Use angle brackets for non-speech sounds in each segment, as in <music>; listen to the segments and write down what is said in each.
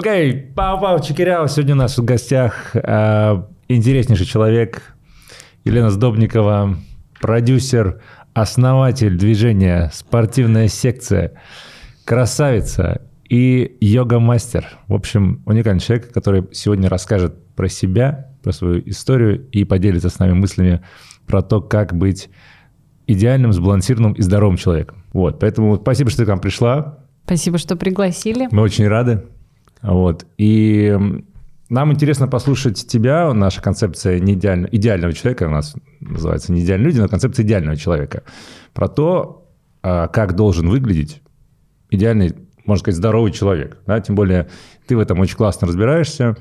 Окей, пау-пау, чекиряу. Сегодня у нас в гостях э, интереснейший человек Елена Сдобникова, продюсер, основатель движения «Спортивная секция», красавица и йога-мастер. В общем, уникальный человек, который сегодня расскажет про себя, про свою историю и поделится с нами мыслями про то, как быть идеальным, сбалансированным и здоровым человеком. Вот, поэтому спасибо, что ты к нам пришла. Спасибо, что пригласили. Мы очень рады. Вот, и нам интересно послушать тебя. Наша концепция не идеально, идеального человека у нас называется не идеальные люди, но концепция идеального человека. Про то, а, как должен выглядеть идеальный, можно сказать, здоровый человек. Да? Тем более ты в этом очень классно разбираешься.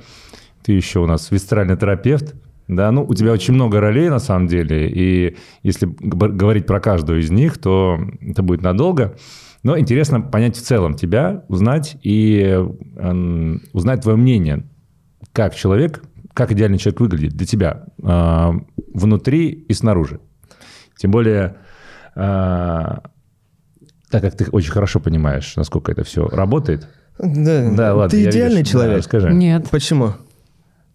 Ты еще у нас висцеральный терапевт. Да, ну, у тебя очень много ролей на самом деле, и если говорить про каждую из них, то это будет надолго. Но интересно понять в целом тебя, узнать и э, узнать твое мнение как человек, как идеальный человек выглядит для тебя э, внутри и снаружи. Тем более, э, так как ты очень хорошо понимаешь, насколько это все работает. Да, да ладно. Ты идеальный вижу. человек. Да, расскажи. Нет. Почему?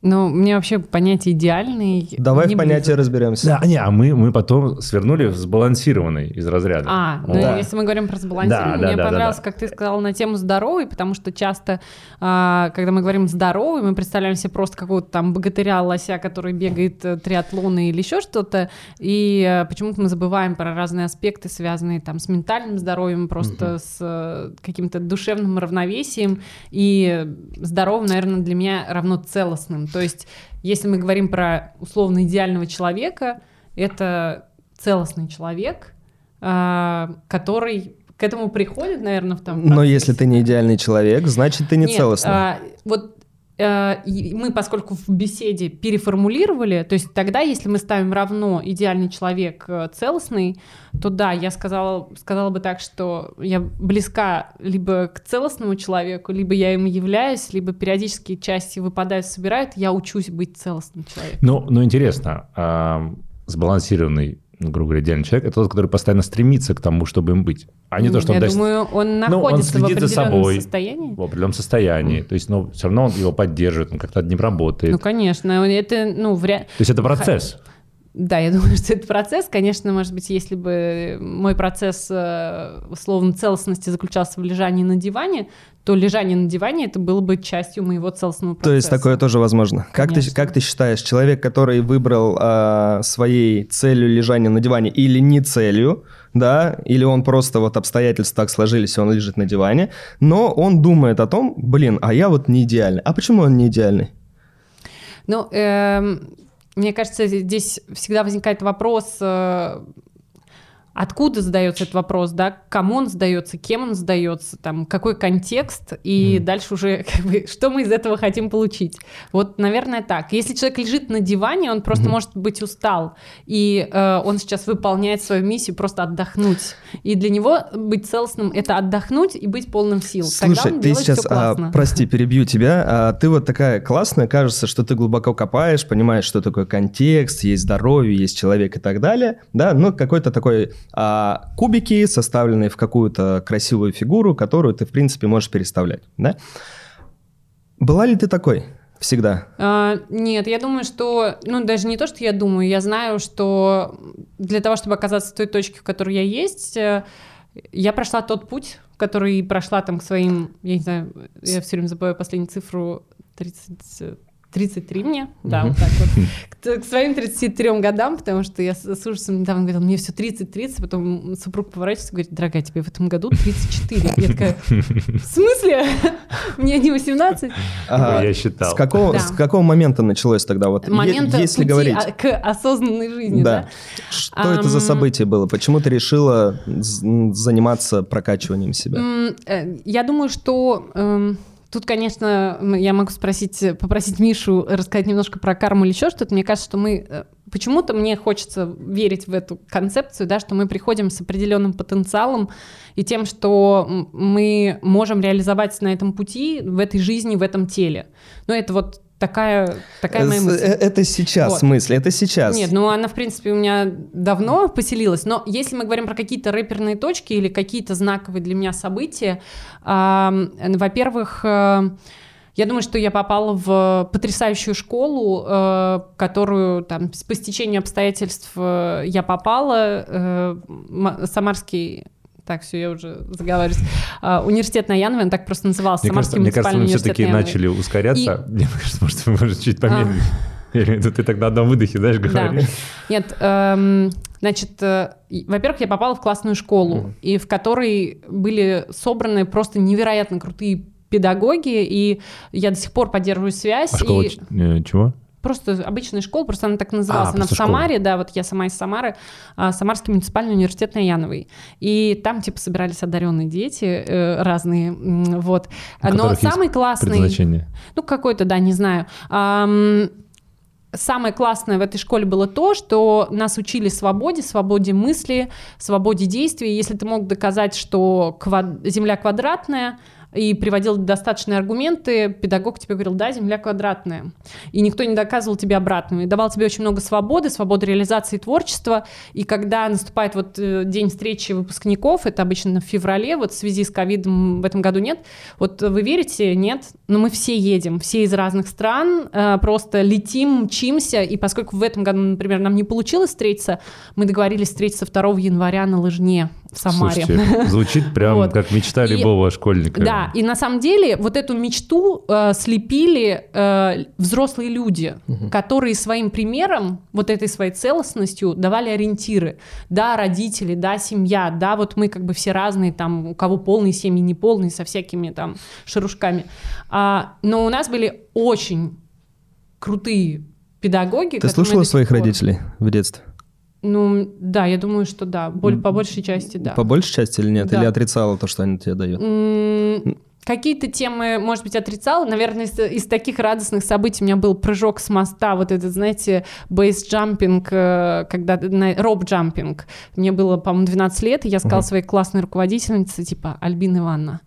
Ну, мне вообще понятие идеальный... Давай в понятии близок. разберемся. Да, не, а мы, мы потом свернули в сбалансированный из разряда. А, ну да. если мы говорим про сбалансированный, да, мне да, понравилось, да, да. как ты сказал, на тему здоровый, потому что часто, а, когда мы говорим здоровый, мы представляем себе просто какого-то там богатыря, лося, который бегает э, триатлоны или еще что-то, и э, почему-то мы забываем про разные аспекты, связанные там с ментальным здоровьем, просто угу. с э, каким-то душевным равновесием, и здоровым, наверное, для меня равно целостным то есть, если мы говорим про условно идеального человека, это целостный человек, а, который к этому приходит, наверное, в том. Но если ты не идеальный человек, значит ты не Нет, целостный. А, вот мы, поскольку в беседе переформулировали, то есть тогда, если мы ставим равно идеальный человек э, целостный, то да, я сказала, сказала бы так, что я близка либо к целостному человеку, либо я им являюсь, либо периодически части выпадают, собирают, я учусь быть целостным человеком. Ну, ну интересно, а, сбалансированный грубо говоря, идеальный человек, это тот, который постоянно стремится к тому, чтобы им быть. А не то, что Я он даст... думаю, он находится ну, он следит в определенном за собой, состоянии. В определенном состоянии. Mm. То есть, ну, все равно он его поддерживает, он как-то над ним работает. Ну, конечно. Это, ну, вряд... То есть, это процесс. Да, я <laughs> думаю, что это процесс. Конечно, может быть, если бы мой процесс э, условно целостности заключался в лежании на диване, то лежание на диване это было бы частью моего целостного процесса. То есть такое тоже возможно. Как ты, как ты считаешь, человек, который выбрал э, своей целью лежание на диване или не целью, да, или он просто вот обстоятельства так сложились, и он лежит на диване, но он думает о том, блин, а я вот не идеальный. А почему он не идеальный? Ну, эм, мне кажется, здесь всегда возникает вопрос, э, откуда задается этот вопрос, да, кому он задается, кем он задается, там, какой контекст, и mm. дальше уже, <laughs> как бы, что мы из этого хотим получить. Вот, наверное, так. Если человек лежит на диване, он просто mm. может быть устал, и э, он сейчас выполняет свою миссию просто отдохнуть. И для него быть целостным — это отдохнуть и быть полным сил. Слушай, ты сейчас, а, прости, перебью тебя, а, ты вот такая классная, кажется, что ты глубоко копаешь, понимаешь, что такое контекст, есть здоровье, есть человек и так далее, да, ну, какой-то такой а кубики, составленные в какую-то красивую фигуру, которую ты, в принципе, можешь переставлять, да? Была ли ты такой? Всегда? А, нет, я думаю, что, ну, даже не то, что я думаю, я знаю, что для того, чтобы оказаться в той точке, в которой я есть, э, я прошла тот путь, который прошла там к своим, я не знаю, я все время забываю последнюю цифру, 30, 33 мне, да, вот так вот, к, к своим 33 годам, потому что я с, ужасом недавно говорила, мне все 30-30, потом супруг поворачивается и говорит, дорогая, тебе в этом году 34. Я такая, в смысле? <laughs> Мне не 18? Ага. Я считал. С какого, да. с какого момента началось тогда? Вот, Момента если говорить... к осознанной жизни, да? да? Что это за событие было? Почему ты решила заниматься прокачиванием себя? Э, я думаю, что... Тут, конечно, я могу спросить, попросить Мишу рассказать немножко про карму или еще что-то. Мне кажется, что мы э, почему-то мне хочется верить в эту концепцию, да, что мы приходим с определенным потенциалом и тем, что мы можем реализовать на этом пути, в этой жизни, в этом теле. Но это вот такая, такая моя мысль. Э, это сейчас вот. мысль, это сейчас. Нет, ну она, в принципе, у меня давно поселилась, но если мы говорим про какие-то рэперные точки или какие-то знаковые для меня события, э, во-первых, э, Я думаю, что я попала в потрясающую школу, э, которую там по стечению обстоятельств э, я попала. Э, Самарский так, все, я уже заговариваюсь. А, университет на Янове, он так просто назывался. Мне кажется, мне кажется, мы все-таки начали ускоряться. И... Мне кажется, может, мы можем чуть помедленнее. А... Ты тогда на одном выдохе, знаешь, говоришь. Да. Нет, эм, значит, э, во-первых, я попала в классную школу, mm. и в которой были собраны просто невероятно крутые педагоги, и я до сих пор поддерживаю связь. А школа и... Э, чего? Просто обычная школа, просто она так называлась. А, она в Самаре, школа. да, вот я сама из Самары, а, Самарский муниципальный университет на Яновой. И там, типа, собирались одаренные дети э, разные, вот. Но самый классный... Ну, какой-то, да, не знаю. Самое классное в этой школе было то, что нас учили свободе, свободе мысли, свободе действий. Если ты мог доказать, что квад... Земля квадратная, и приводил достаточные аргументы, педагог тебе говорил, да, земля квадратная. И никто не доказывал тебе обратного. И давал тебе очень много свободы, свободы реализации творчества. И когда наступает вот э, день встречи выпускников, это обычно в феврале, вот в связи с ковидом в этом году нет, вот вы верите? Нет. Но мы все едем, все из разных стран, э, просто летим, мчимся. И поскольку в этом году, например, нам не получилось встретиться, мы договорились встретиться 2 января на лыжне в Самаре. Слушайте, звучит <laughs> прям вот. как мечта любого школьника. Да, и на самом деле вот эту мечту э, слепили э, взрослые люди, угу. которые своим примером, вот этой своей целостностью давали ориентиры. Да, родители, да, семья, да, вот мы как бы все разные, там, у кого полные семьи, не полные, со всякими там шарушками. А, но у нас были очень крутые педагоги. Ты слушала своих родителей в детстве? Ну, да, я думаю, что да. Боль, по большей части, да. По большей части или нет? Да. Или отрицала то, что они тебе дают? Какие-то темы, может быть, отрицала. Наверное, из, из таких радостных событий у меня был прыжок с моста, вот этот, знаете, бейс-джампинг, э, когда роп-джампинг. Мне было, по-моему, 12 лет, и я сказала uh-huh. своей классной руководительнице, типа, Альбина Ивановна,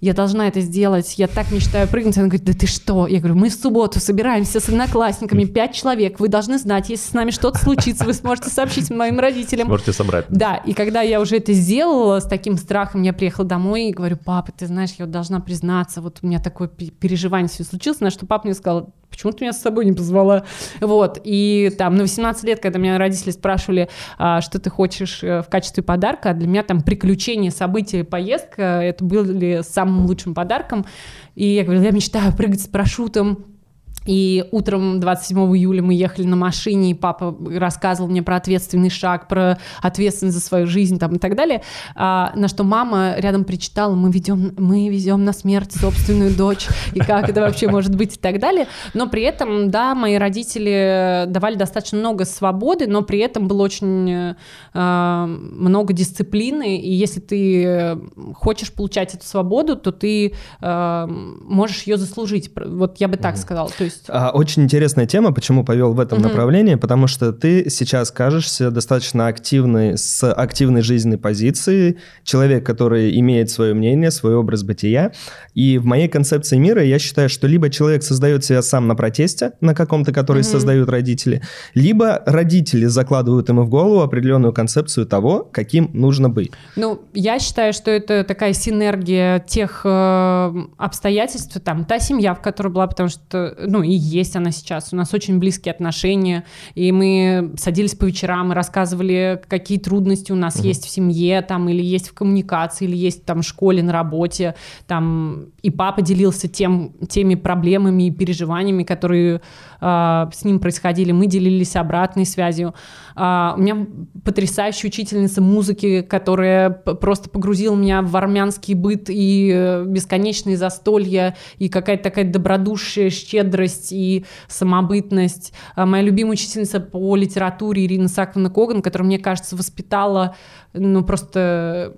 я должна это сделать, я так мечтаю прыгнуть. Она говорит, да ты что? Я говорю, мы в субботу собираемся с одноклассниками, пять человек, вы должны знать, если с нами что-то случится, вы сможете сообщить моим родителям. Можете собрать. Да, и когда я уже это сделала с таким страхом, я приехала домой и говорю, папа, ты знаешь, я вот должна признаться, вот у меня такое переживание все случилось, на что папа мне сказал, почему ты меня с собой не позвала? Вот, и там на 18 лет, когда меня родители спрашивали, а, что ты хочешь э, в качестве подарка, для меня там приключения, события, поездка, это были самым лучшим подарком. И я говорила, я мечтаю прыгать с парашютом, и утром 27 июля мы ехали на машине, и папа рассказывал мне про ответственный шаг, про ответственность за свою жизнь там, и так далее. А, на что мама рядом причитала, мы, ведем, мы везем на смерть собственную дочь, и как это вообще может быть и так далее. Но при этом, да, мои родители давали достаточно много свободы, но при этом было очень э, много дисциплины, и если ты хочешь получать эту свободу, то ты э, можешь ее заслужить. Вот я бы так сказала. То есть... А, очень интересная тема, почему повел в этом угу. направлении, потому что ты сейчас кажешься достаточно активной, с активной жизненной позиции, человек, который имеет свое мнение, свой образ бытия. И в моей концепции мира я считаю, что либо человек создает себя сам на протесте, на каком-то, который угу. создают родители, либо родители закладывают ему в голову определенную концепцию того, каким нужно быть. Ну, я считаю, что это такая синергия тех э, обстоятельств, там, та семья, в которой была, потому что, ну, ну и есть она сейчас. У нас очень близкие отношения, и мы садились по вечерам и рассказывали, какие трудности у нас угу. есть в семье, там, или есть в коммуникации, или есть там в школе, на работе, там, и папа делился тем, теми проблемами и переживаниями, которые с ним происходили, мы делились обратной связью. Э, у меня потрясающая учительница музыки, которая просто погрузила меня в армянский быт и э, бесконечные застолья, и какая-то такая добродушие, щедрость и самобытность. Э, моя любимая учительница по литературе Ирина Саковна Коган, которая, мне кажется, воспитала ну, просто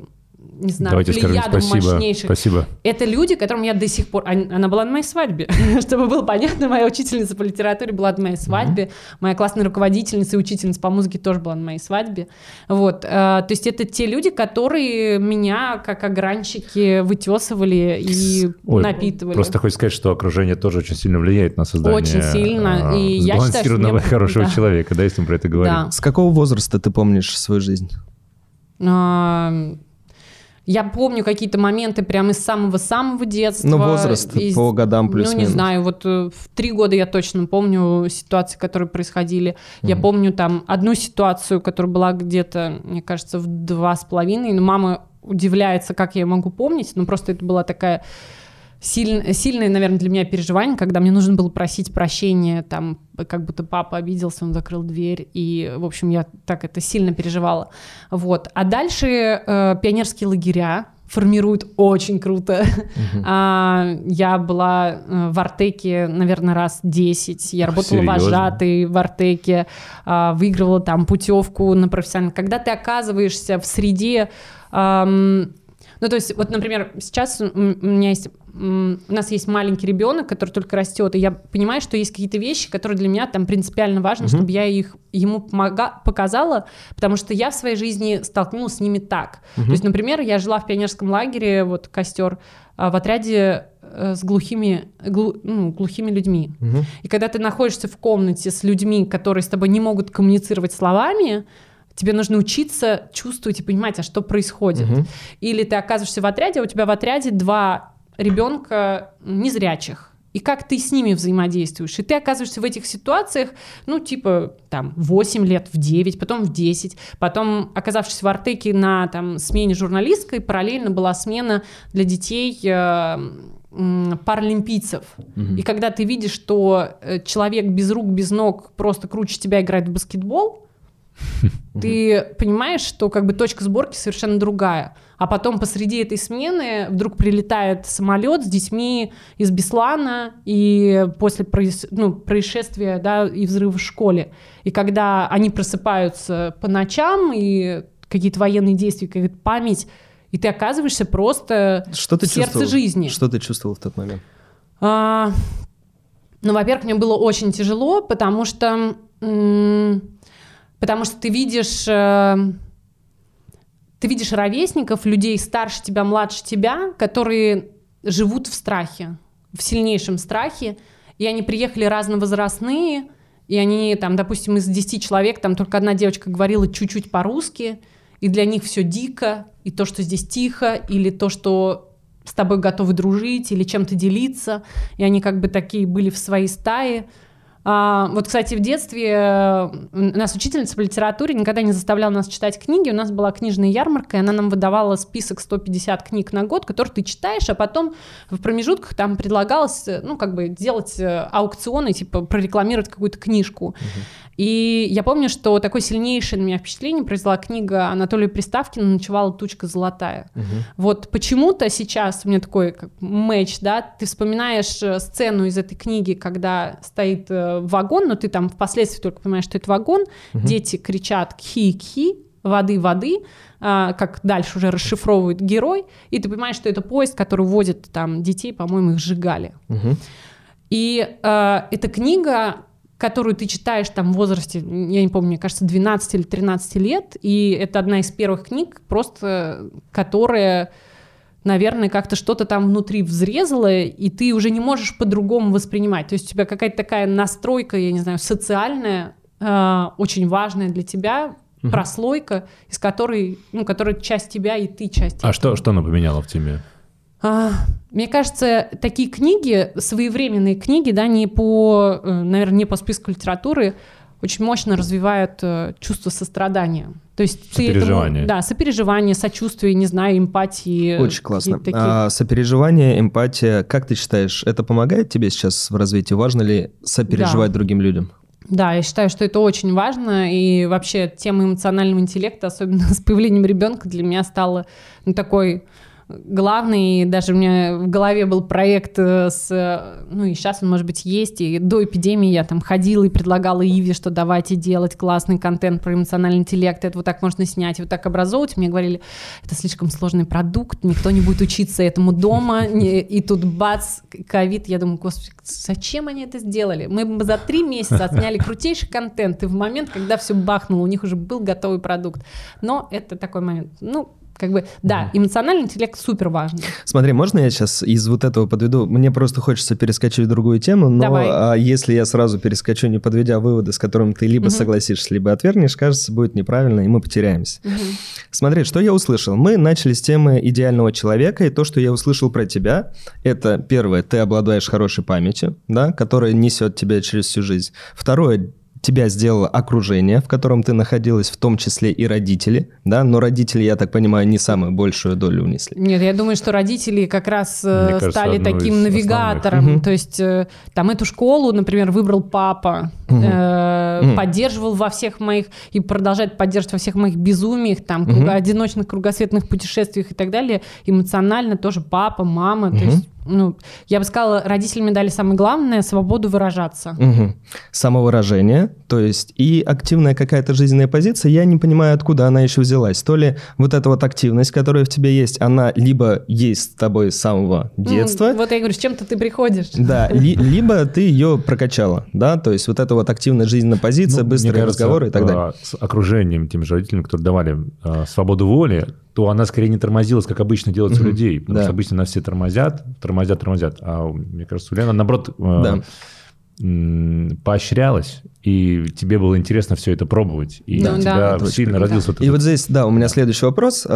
не знаю, Давайте плеядом спасибо, мощнейших. Спасибо. Это люди, которым я до сих пор... Она была на моей свадьбе. <laughs> Чтобы было понятно, моя учительница по литературе была на моей свадьбе. Моя классная руководительница и учительница по музыке тоже была на моей свадьбе. Вот. Э, то есть это те люди, которые меня как огранщики вытесывали и Ой, напитывали. Просто хочешь сказать, что окружение тоже очень сильно влияет на создание очень сильно. А, и я считаю, что <laughs> мне... хорошего да. человека, да, если мы про это говорим. Да. С какого возраста ты помнишь свою жизнь? Я помню какие-то моменты прямо из самого-самого детства. Ну, возраст из, по годам плюс Ну, не знаю, вот э, в три года я точно помню ситуации, которые происходили. Mm-hmm. Я помню там одну ситуацию, которая была где-то, мне кажется, в два с половиной, но мама удивляется, как я могу помнить, но просто это была такая сильное, сильное, наверное, для меня переживание, когда мне нужно было просить прощения, там, как будто папа обиделся, он закрыл дверь, и, в общем, я так это сильно переживала. Вот. А дальше э, пионерские лагеря, формируют очень круто. Uh-huh. А, я была э, в Артеке, наверное, раз 10. Я работала Серьезно? вожатой в Артеке, а, выигрывала там путевку на профессиональный. Когда ты оказываешься в среде... Эм, ну, то есть, вот, например, сейчас у меня есть у нас есть маленький ребенок, который только растет, и я понимаю, что есть какие-то вещи, которые для меня там принципиально важны, угу. чтобы я их ему помога- показала, потому что я в своей жизни столкнулась с ними так. Угу. То есть, например, я жила в пионерском лагере, вот костер, а, в отряде э, с глухими, глу, ну, глухими людьми. Угу. И когда ты находишься в комнате с людьми, которые с тобой не могут коммуницировать словами, Тебе нужно учиться чувствовать и понимать, а что происходит. Угу. Или ты оказываешься в отряде, а у тебя в отряде два ребенка незрячих и как ты с ними взаимодействуешь. И ты оказываешься в этих ситуациях, ну, типа, там, 8 лет, в 9, потом в 10, потом, оказавшись в Артеке на, там, смене журналистской, параллельно была смена для детей э, паралимпийцев. Угу. И когда ты видишь, что э, человек без рук, без ног просто круче тебя играет в баскетбол, <laughs> ты понимаешь, что как бы точка сборки совершенно другая. А потом посреди этой смены вдруг прилетает самолет с детьми из Беслана и после ну, происшествия да, и взрыва в школе. И когда они просыпаются по ночам и какие-то военные действия, какая-то память, и ты оказываешься просто что ты в сердце чувствовал? жизни. Что ты чувствовал в тот момент? А, ну, во-первых, мне было очень тяжело, потому что Потому что ты видишь, э, ты видишь ровесников, людей старше тебя, младше тебя, которые живут в страхе, в сильнейшем страхе, и они приехали разновозрастные, и они там, допустим, из 10 человек, там только одна девочка говорила чуть-чуть по-русски, и для них все дико, и то, что здесь тихо, или то, что с тобой готовы дружить, или чем-то делиться, и они как бы такие были в своей стае, а, вот, кстати, в детстве э, нас учительница по литературе никогда не заставляла нас читать книги. У нас была книжная ярмарка, и она нам выдавала список 150 книг на год, которые ты читаешь, а потом в промежутках там предлагалось, э, ну, как бы делать э, аукционы, типа прорекламировать какую-то книжку. Угу. И я помню, что такое сильнейшее на меня впечатление произвела книга Анатолия Приставкина «Ночевала тучка золотая». Угу. Вот почему-то сейчас у меня такой как мэч, да, ты вспоминаешь сцену из этой книги, когда стоит вагон, но ты там впоследствии только понимаешь, что это вагон, угу. дети кричат «кхи-кхи», воды, воды, а, как дальше уже расшифровывает герой, и ты понимаешь, что это поезд, который возит там детей, по-моему, их сжигали. Угу. И э, эта книга которую ты читаешь там в возрасте, я не помню, мне кажется, 12 или 13 лет, и это одна из первых книг, просто которая, наверное, как-то что-то там внутри взрезала, и ты уже не можешь по-другому воспринимать. То есть у тебя какая-то такая настройка, я не знаю, социальная, э, очень важная для тебя, угу. прослойка, из которой, ну, которая часть тебя, и ты часть. А что, что она поменяла в тебе? А, мне кажется, такие книги, своевременные книги, да, не по, э, наверное, не по списку литературы, очень мощно развивают э, чувство сострадания. То есть сопереживание. Ты этому, да, сопереживание, сочувствие, не знаю, эмпатии. Очень классно. Такие... А, сопереживание, эмпатия, как ты считаешь, это помогает тебе сейчас в развитии? Важно ли сопереживать да. другим людям? Да, я считаю, что это очень важно, и вообще тема эмоционального интеллекта, особенно <laughs> с появлением ребенка, для меня стала ну, такой главный, даже у меня в голове был проект э, с, ну и сейчас он, может быть, есть, и до эпидемии я там ходила и предлагала Иве, что давайте делать классный контент про эмоциональный интеллект, это вот так можно снять, вот так образовывать. Мне говорили, это слишком сложный продукт, никто не будет учиться этому дома, и тут бац, ковид, я думаю, господи, зачем они это сделали? Мы за три месяца отсняли крутейший контент, и в момент, когда все бахнуло, у них уже был готовый продукт. Но это такой момент. Ну, Как бы, да, эмоциональный интеллект супер важен. Смотри, можно я сейчас из вот этого подведу? Мне просто хочется перескочить в другую тему, но Давай. А, если я сразу перескочу, не подведя выводы, с которыми ты либо угу. согласишься, либо отвергнешь, кажется, будет неправильно, и мы потеряемся. Угу. Смотри, что я услышал? Мы начали с темы идеального человека, и то, что я услышал про тебя, это первое, ты обладаешь хорошей памятью, да, которая несет тебя через всю жизнь. Второе, тебя сделало окружение, в котором ты находилась, в том числе и родители, да, но родители, я так понимаю, не самую большую долю унесли. Нет, я думаю, что родители как раз э, кажется, стали таким навигатором, угу. то есть э, там эту школу, например, выбрал папа, угу. э, угу. поддерживал во всех моих и продолжает поддерживать во всех моих безумиях, там, угу. одиночных кругосветных путешествиях и так далее, эмоционально тоже папа, мама, угу. то есть ну, я бы сказала, родителями дали самое главное – свободу выражаться. Угу. Самовыражение, то есть и активная какая-то жизненная позиция, я не понимаю, откуда она еще взялась. То ли вот эта вот активность, которая в тебе есть, она либо есть с тобой с самого детства. Ну, вот я говорю, с чем-то ты приходишь. Да, ли, либо ты ее прокачала, да, то есть вот эта вот активная жизненная позиция, ну, быстрые кажется, разговоры и так далее. А, с окружением, теми же родителями, которые давали э, свободу воли, то она скорее не тормозилась, как обычно делается у людей. Потому да. что обычно нас все тормозят, тормозят, тормозят. А мне кажется, у Лены, наоборот, э, да. поощрялась, и тебе было интересно все это пробовать. И да, у тебя да, сильно родился... Вот и вот здесь, да, у меня следующий вопрос.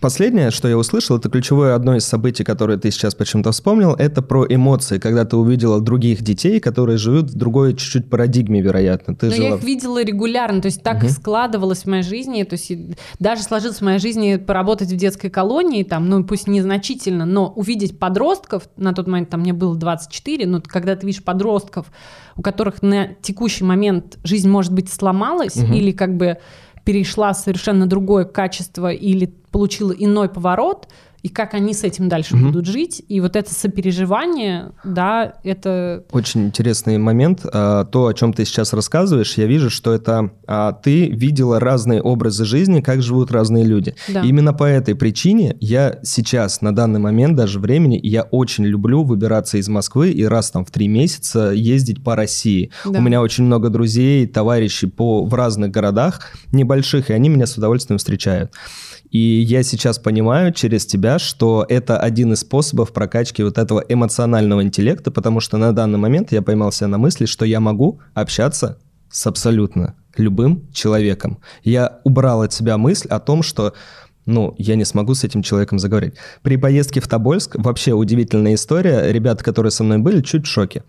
Последнее, что я услышал, это ключевое одно из событий, которое ты сейчас почему-то вспомнил, это про эмоции, когда ты увидела других детей, которые живут в другой чуть-чуть парадигме, вероятно. Ты Но жила... я их видела регулярно, то есть так угу. складывалось в моей жизни, то есть даже сложилось в моей жизни поработать в детской колонии, там, ну пусть незначительно, но увидеть подростков, на тот момент там мне было 24, но когда ты видишь подростков, у которых на текущий момент жизнь, может быть, сломалась угу. или как бы перешла в совершенно другое качество или получила иной поворот, и как они с этим дальше угу. будут жить. И вот это сопереживание, да, это... Очень интересный момент. А, то, о чем ты сейчас рассказываешь, я вижу, что это а, ты видела разные образы жизни, как живут разные люди. Да. И именно по этой причине я сейчас, на данный момент даже времени, я очень люблю выбираться из Москвы и раз там в три месяца ездить по России. Да. У меня очень много друзей, товарищей по, в разных городах небольших, и они меня с удовольствием встречают. И я сейчас понимаю через тебя, что это один из способов прокачки вот этого эмоционального интеллекта, потому что на данный момент я поймался на мысли, что я могу общаться с абсолютно любым человеком. Я убрал от себя мысль о том, что ну, я не смогу с этим человеком заговорить. При поездке в Тобольск вообще удивительная история. Ребята, которые со мной были, чуть в шоке.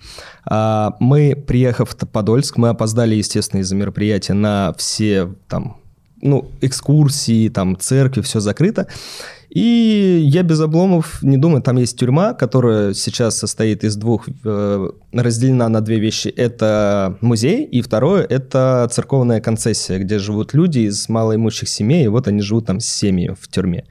А, мы, приехав в Подольск, мы опоздали, естественно, из-за мероприятия на все там ну, экскурсии, там, церкви, все закрыто. И я без обломов не думаю, там есть тюрьма, которая сейчас состоит из двух, э, разделена на две вещи. Это музей, и второе – это церковная концессия, где живут люди из малоимущих семей, и вот они живут там с семьей в тюрьме.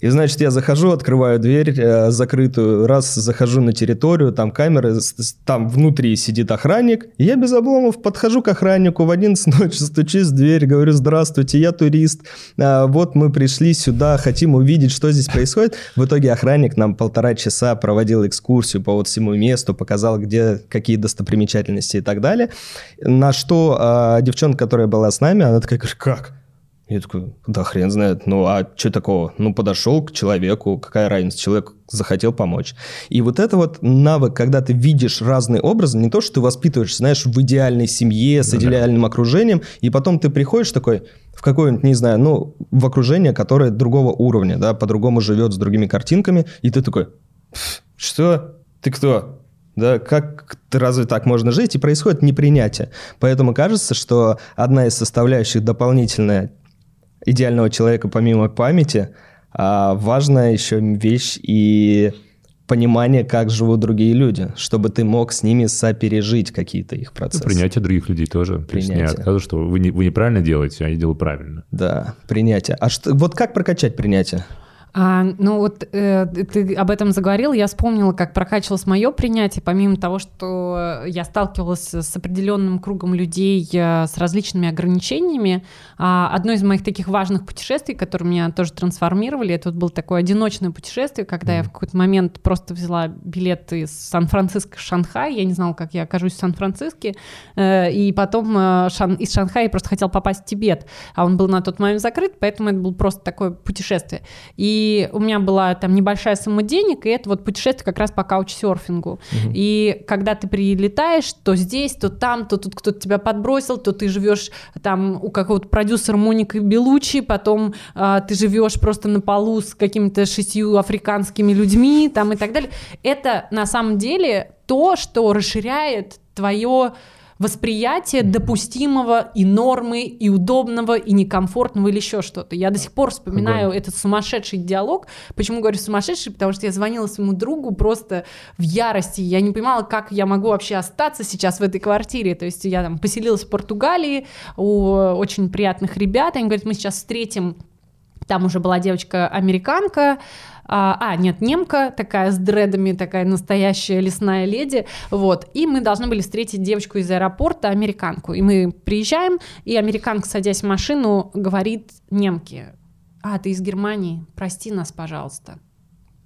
И, значит, я захожу, открываю дверь э, закрытую, раз захожу на территорию, там камеры, там внутри сидит охранник. Я без обломов подхожу к охраннику в 11 ночи, стучусь в дверь, говорю, здравствуйте, я турист, э, вот мы пришли сюда, хотим увидеть, что здесь происходит. В итоге охранник нам полтора часа проводил экскурсию по вот всему месту, показал, где какие достопримечательности и так далее. На что э, девчонка, которая была с нами, она такая, как? Я такой, да хрен знает, ну а что такого? Ну подошел к человеку, какая разница, человек захотел помочь. И вот это вот навык, когда ты видишь разные образы, не то, что ты воспитываешься, знаешь, в идеальной семье, с идеальным окружением, и потом ты приходишь такой в какое-нибудь, не знаю, ну, в окружение, которое другого уровня, да, по-другому живет с другими картинками, и ты такой, что? Ты кто? Да, как разве так можно жить? И происходит непринятие. Поэтому кажется, что одна из составляющих дополнительная идеального человека помимо памяти, а важная еще вещь и понимание, как живут другие люди, чтобы ты мог с ними сопережить какие-то их процессы. Ну, принятие других людей тоже. Принятие. То есть не отказываю, что вы, не, вы неправильно делаете, а я делаю правильно. Да, принятие. А что, вот как прокачать принятие? А, ну вот э, ты об этом заговорил, я вспомнила, как прокачивалось мое принятие, помимо того, что я сталкивалась с определенным кругом людей э, с различными ограничениями. А, одно из моих таких важных путешествий, которые меня тоже трансформировали, это вот было такое одиночное путешествие, когда mm. я в какой-то момент просто взяла билет из Сан-Франциско в Шанхай, я не знала, как я окажусь в Сан-Франциске, э, и потом э, шан, из Шанхая я просто хотела попасть в Тибет, а он был на тот момент закрыт, поэтому это было просто такое путешествие. И у меня была там небольшая сумма денег, и это вот путешествие как раз по каучсерфингу. Угу. И когда ты прилетаешь, то здесь, то там, то тут кто-то тебя подбросил, то ты живешь там у какого-то продюсера Моника Белучи, потом э, ты живешь просто на полу с какими-то шестью африканскими людьми там и так далее. Это на самом деле то, что расширяет твое восприятие допустимого и нормы, и удобного, и некомфортного или еще что-то. Я до сих пор вспоминаю Огонь. этот сумасшедший диалог. Почему говорю сумасшедший? Потому что я звонила своему другу просто в ярости. Я не понимала, как я могу вообще остаться сейчас в этой квартире. То есть я там поселилась в Португалии у очень приятных ребят. Они говорят, мы сейчас встретим там уже была девочка-американка, а, а, нет, немка такая с дредами, такая настоящая лесная леди, вот, и мы должны были встретить девочку из аэропорта, американку, и мы приезжаем, и американка, садясь в машину, говорит немке, а, ты из Германии, прости нас, пожалуйста.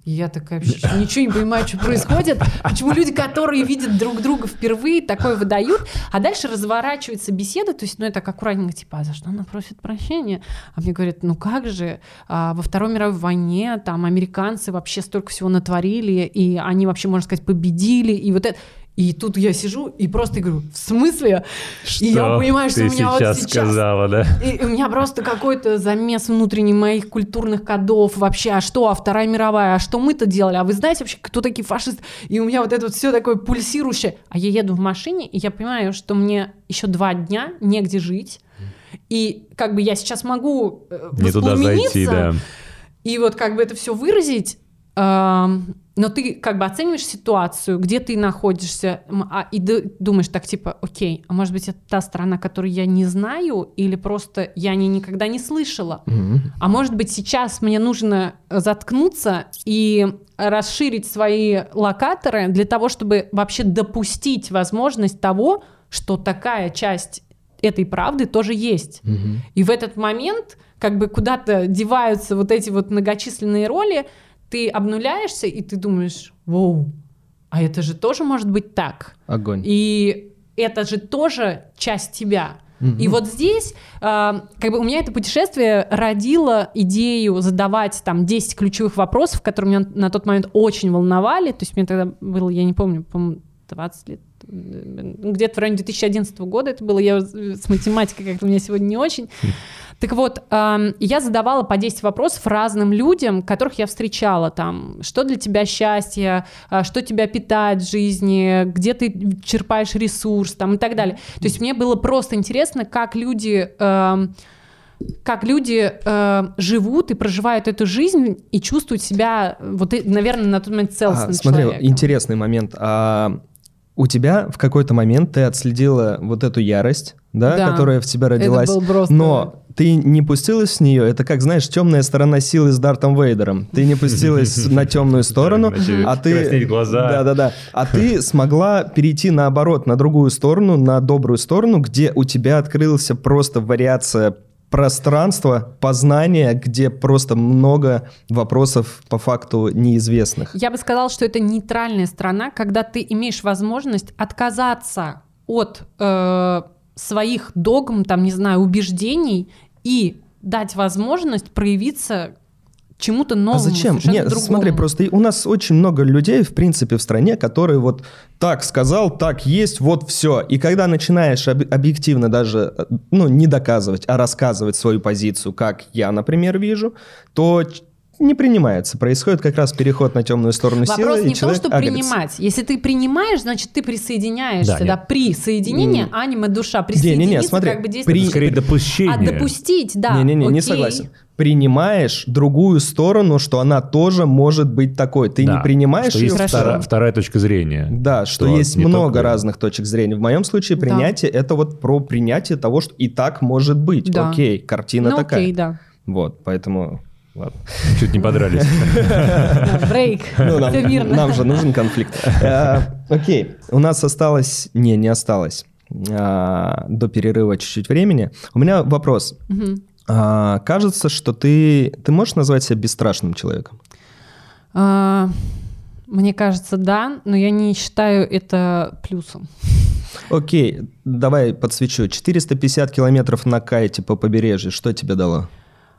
Я такая вообще ничего не понимаю, что происходит. Почему люди, которые видят друг друга впервые, такое выдают, а дальше разворачивается беседа, то есть, ну, это так аккуратненько, типа, а за что она просит прощения? А мне говорят, ну как же, а, во Второй мировой войне там американцы вообще столько всего натворили, и они вообще, можно сказать, победили, и вот это... И тут я сижу и просто говорю, в смысле? Что и я понимаю, что у меня сейчас вот сейчас... сказала, да? И у меня просто какой-то замес внутренний моих культурных кодов. Вообще, а что, а Вторая мировая, а что мы-то делали? А вы знаете вообще, кто такие фашисты? И у меня вот это вот все такое пульсирующее. А я еду в машине, и я понимаю, что мне еще два дня негде жить. И как бы я сейчас могу э, Не туда зайти, да. И вот как бы это все выразить, но ты как бы оцениваешь ситуацию, где ты находишься, а, и думаешь так типа, окей, а может быть это та страна, которую я не знаю, или просто я о ней никогда не слышала, mm-hmm. а может быть сейчас мне нужно заткнуться и расширить свои локаторы для того, чтобы вообще допустить возможность того, что такая часть этой правды тоже есть. Mm-hmm. И в этот момент как бы куда-то деваются вот эти вот многочисленные роли, ты обнуляешься, и ты думаешь, вау, а это же тоже может быть так. Огонь. И это же тоже часть тебя. И вот здесь, э, как бы у меня это путешествие родило идею задавать там 10 ключевых вопросов, которые меня на тот момент очень волновали. То есть мне тогда было, я не помню, по-моему, 20 лет, где-то в районе 2011 года это было. Я с математикой как-то у меня сегодня не очень. Так вот, я задавала по 10 вопросов разным людям, которых я встречала там. Что для тебя счастье, а, что тебя питает в жизни, где ты черпаешь ресурс там и так далее. То есть мне было просто интересно, как люди как люди э, живут и проживают эту жизнь и чувствуют себя, вот, наверное, на тот момент целостным а, Смотри, человеком. интересный момент. А, у тебя в какой-то момент ты отследила вот эту ярость, да, да которая в тебя родилась, это был просто... но ты не пустилась с нее, это как, знаешь, темная сторона силы с Дартом Вейдером. Ты не пустилась <laughs> на темную сторону, а ты... глаза. Да-да-да. А ты смогла перейти наоборот, на другую сторону, на добрую сторону, где у тебя открылся просто вариация пространства познания, где просто много вопросов по факту неизвестных. Я бы сказала, что это нейтральная страна, когда ты имеешь возможность отказаться от э, своих догм, там, не знаю, убеждений и дать возможность проявиться чему-то новому. А зачем? Нет, другому. смотри, просто у нас очень много людей, в принципе, в стране, которые вот так сказал, так есть, вот все. И когда начинаешь об- объективно даже, ну, не доказывать, а рассказывать свою позицию, как я, например, вижу, то не принимается. Происходит как раз переход на темную сторону Вопрос силы. Вопрос не в том, что агрится. принимать. Если ты принимаешь, значит, ты присоединяешься. Да, да? Присоединение, mm. аниме, душа. Присоединиться, не, не, не, смотри, как бы действует. При... Скорее допущение. А допустить, да. Не-не-не, не согласен. Принимаешь другую сторону, что она тоже может быть такой. Ты да, не принимаешь что есть вторая, вторая точка зрения. Да, что, что есть много только... разных точек зрения. В моем случае принятие да. это вот про принятие того, что и так может быть. Да. Окей, картина ну, такая. Окей, да. Вот, поэтому Ладно. Чуть не подрались. <laughs> Брейк. Ну, нам же нужен конфликт. Э, окей, у нас осталось... Не, не осталось а, до перерыва чуть-чуть времени. У меня вопрос. А, кажется, что ты... Ты можешь назвать себя бесстрашным человеком? А, мне кажется, да, но я не считаю это плюсом. Окей, давай подсвечу. 450 километров на кайте по побережью, что тебе дало?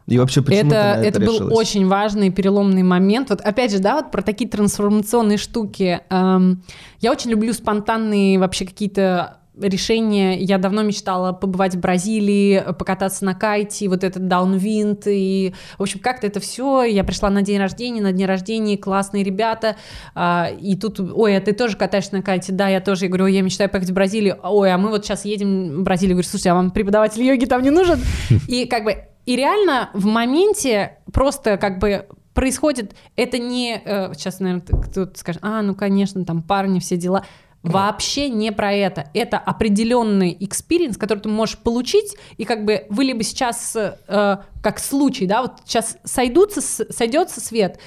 И вообще, почему это, это, это был очень важный переломный момент. Вот опять же, да, вот про такие трансформационные штуки. Эм, я очень люблю спонтанные вообще какие-то решение. Я давно мечтала побывать в Бразилии, покататься на кайте, вот этот даунвинд, и, в общем, как-то это все. Я пришла на день рождения, на дне рождения, классные ребята, а, и тут, ой, а ты тоже катаешься на кайте? Да, я тоже. Я говорю, я мечтаю поехать в Бразилию. Ой, а мы вот сейчас едем в Бразилию. Я говорю, слушайте, а вам преподаватель йоги там не нужен? <laughs> И как бы, и реально в моменте просто как бы происходит, это не, э, сейчас, наверное, кто-то скажет, а, ну, конечно, там парни, все дела, Вообще не про это. Это определенный experience, который ты можешь получить, и как бы вы либо сейчас, э, как случай, да, вот сейчас сойдутся, сойдется свет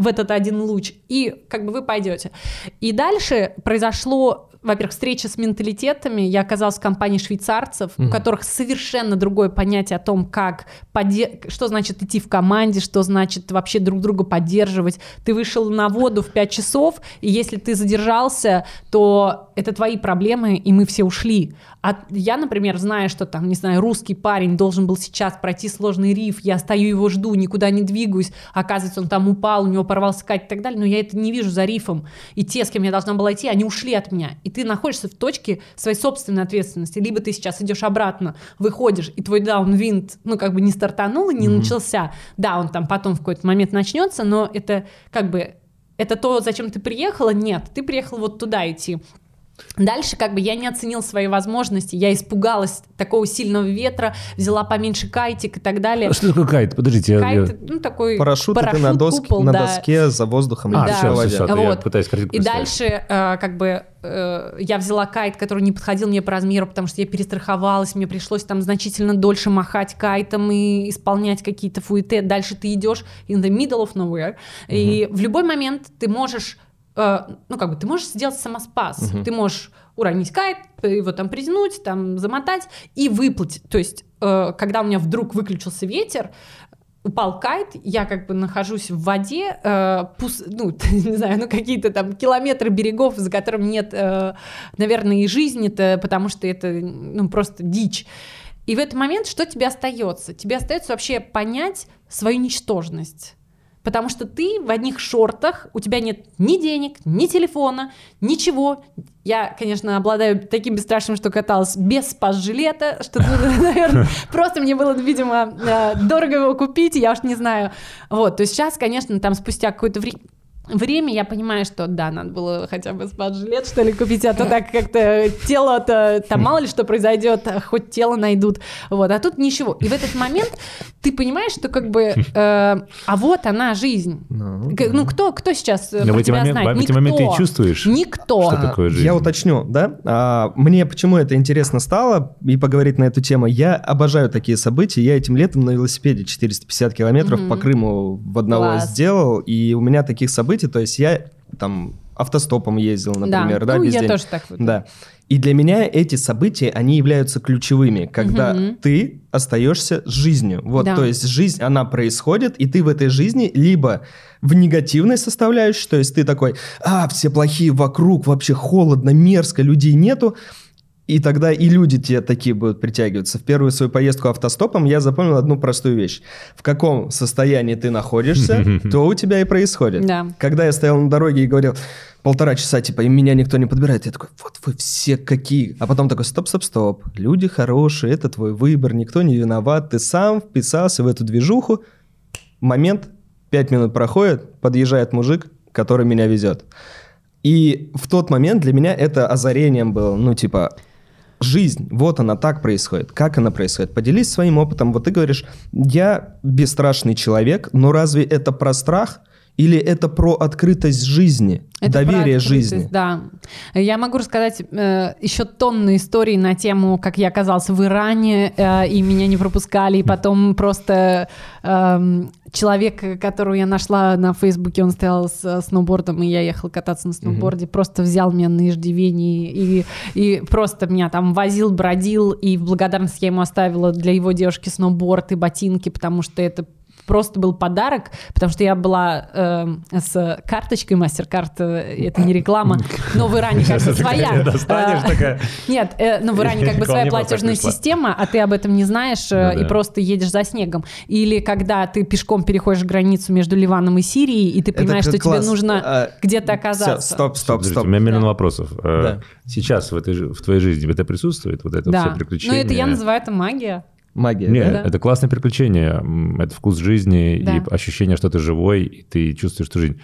в этот один луч, и как бы вы пойдете. И дальше произошло во-первых, встреча с менталитетами. Я оказалась в компании швейцарцев, mm-hmm. у которых совершенно другое понятие о том, как поде... что значит идти в команде, что значит вообще друг друга поддерживать. Ты вышел на воду в 5 часов, и если ты задержался, то это твои проблемы, и мы все ушли. А я, например, знаю, что там, не знаю, русский парень должен был сейчас пройти сложный риф, я стою его жду, никуда не двигаюсь, оказывается, он там упал, у него порвался кать и так далее, но я это не вижу за рифом. И те, с кем я должна была идти, они ушли от меня. И ты находишься в точке своей собственной ответственности. Либо ты сейчас идешь обратно, выходишь, и твой даунвинт, ну, как бы не стартанул и не mm-hmm. начался. Да, он там потом в какой-то момент начнется, но это как бы это то, зачем ты приехала? Нет, ты приехал вот туда идти. Дальше как бы я не оценил свои возможности, я испугалась такого сильного ветра, взяла поменьше кайтик и так далее. А что такое кайт? Подождите. Кайт, я... ну такой парашют, парашют на, доске, купол, на да. доске за воздухом. А, да. все, все, все, вот. я пытаюсь И дальше э, как бы э, я взяла кайт, который не подходил мне по размеру, потому что я перестраховалась, мне пришлось там значительно дольше махать кайтом и исполнять какие-то фуэте. Дальше ты идешь in the middle of nowhere, угу. и в любой момент ты можешь ну, как бы, ты можешь сделать самоспас. Угу. Ты можешь уронить кайт, его там притянуть, там замотать и выплыть. То есть, э, когда у меня вдруг выключился ветер, упал кайт, я как бы нахожусь в воде, э, пус, ну, <laughs> не знаю, ну, какие-то там километры берегов, за которыми нет, э, наверное, и жизни-то, потому что это, ну, просто дичь. И в этот момент что тебе остается? Тебе остается вообще понять свою ничтожность. Потому что ты в одних шортах, у тебя нет ни денег, ни телефона, ничего. Я, конечно, обладаю таким бесстрашным, что каталась без спас-жилета, что, <laughs> наверное, просто мне было, видимо, э, дорого его купить, я уж не знаю. Вот, то есть сейчас, конечно, там спустя какое-то время время я понимаю, что да, надо было хотя бы спад-жилет, что ли, купить, а то так как-то тело-то, там мало ли что произойдет, а хоть тело найдут, вот, а тут ничего. И в этот момент ты понимаешь, что как бы, э, а вот она жизнь. Ну, ну кто, кто сейчас Но в эти, момент, знает? в эти моменты ты чувствуешь? Никто. Что такое жизнь? Я уточню, да? А, мне почему это интересно стало и поговорить на эту тему. Я обожаю такие события. Я этим летом на велосипеде 450 километров mm-hmm. по Крыму в одного Класс. сделал, и у меня таких событий, то есть я там автостопом ездил, например, да, да ну, весь я день. тоже так вот. Да. И для меня эти события, они являются ключевыми, когда угу. ты остаешься с жизнью. Вот, да. то есть жизнь, она происходит, и ты в этой жизни либо в негативной составляющей, то есть ты такой, а, все плохие вокруг, вообще холодно, мерзко, людей нету, и тогда и люди тебе такие будут притягиваться. В первую свою поездку автостопом я запомнил одну простую вещь. В каком состоянии ты находишься, <laughs> то у тебя и происходит. Да. Когда я стоял на дороге и говорил, полтора часа, типа, и меня никто не подбирает. Я такой, вот вы все какие. А потом такой, стоп, стоп, стоп. Люди хорошие, это твой выбор, никто не виноват. Ты сам вписался в эту движуху. Момент, пять минут проходит, подъезжает мужик, который меня везет. И в тот момент для меня это озарением было, ну, типа, жизнь, вот она так происходит. Как она происходит? Поделись своим опытом. Вот ты говоришь, я бесстрашный человек, но разве это про страх? Или это про открытость жизни, это доверие жизни? Да. Я могу рассказать э, еще тонны историй на тему, как я оказался в Иране, э, и меня не пропускали, и потом просто э, человек, которого я нашла на Фейсбуке, он стоял с сноубордом, и я ехала кататься на сноуборде, угу. просто взял меня на иждивение и, и просто меня там возил, бродил, и в благодарность я ему оставила для его девушки сноуборд и ботинки, потому что это просто был подарок, потому что я была э, с карточкой MasterCard, э, это не реклама, <laughs> но в Иране как бы своя. Э, нет, но в Иране как бы своя платежная система, а ты об этом не знаешь ну и просто едешь за снегом. Или когда ты пешком переходишь границу между Ливаном и Сирией, и ты понимаешь, что тебе нужно а, где-то оказаться. Стоп, стоп, стоп. У меня миллион вопросов. Сейчас в твоей жизни это присутствует, вот это все приключение? Ну это я называю это магия. Магия. Нет, да? это классное приключение. Это вкус жизни да. и ощущение, что ты живой, и ты чувствуешь, что жизнь.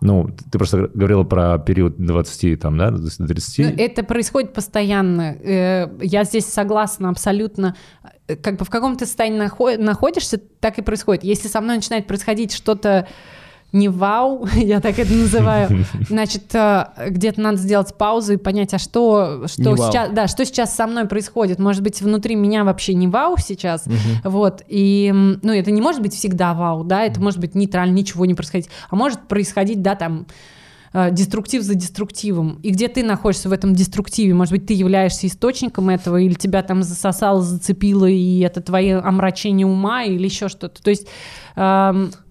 Ну, ты просто говорила про период 20, там, да, до 30. Ну, это происходит постоянно. Э, я здесь согласна абсолютно. Э, как бы в каком ты состоянии находишься, так и происходит. Если со мной начинает происходить что-то не вау, <laughs> я так это называю. <laughs> Значит, э, где-то надо сделать паузу и понять, а что, что сейчас, да, что сейчас со мной происходит. Может быть, внутри меня вообще не вау сейчас, угу. вот. И, ну, это не может быть всегда вау, да, это может быть нейтрально, ничего не происходить, а может происходить, да, там э, деструктив за деструктивом. И где ты находишься в этом деструктиве? Может быть, ты являешься источником этого, или тебя там засосало, зацепило, и это твое омрачение ума, или еще что-то. То есть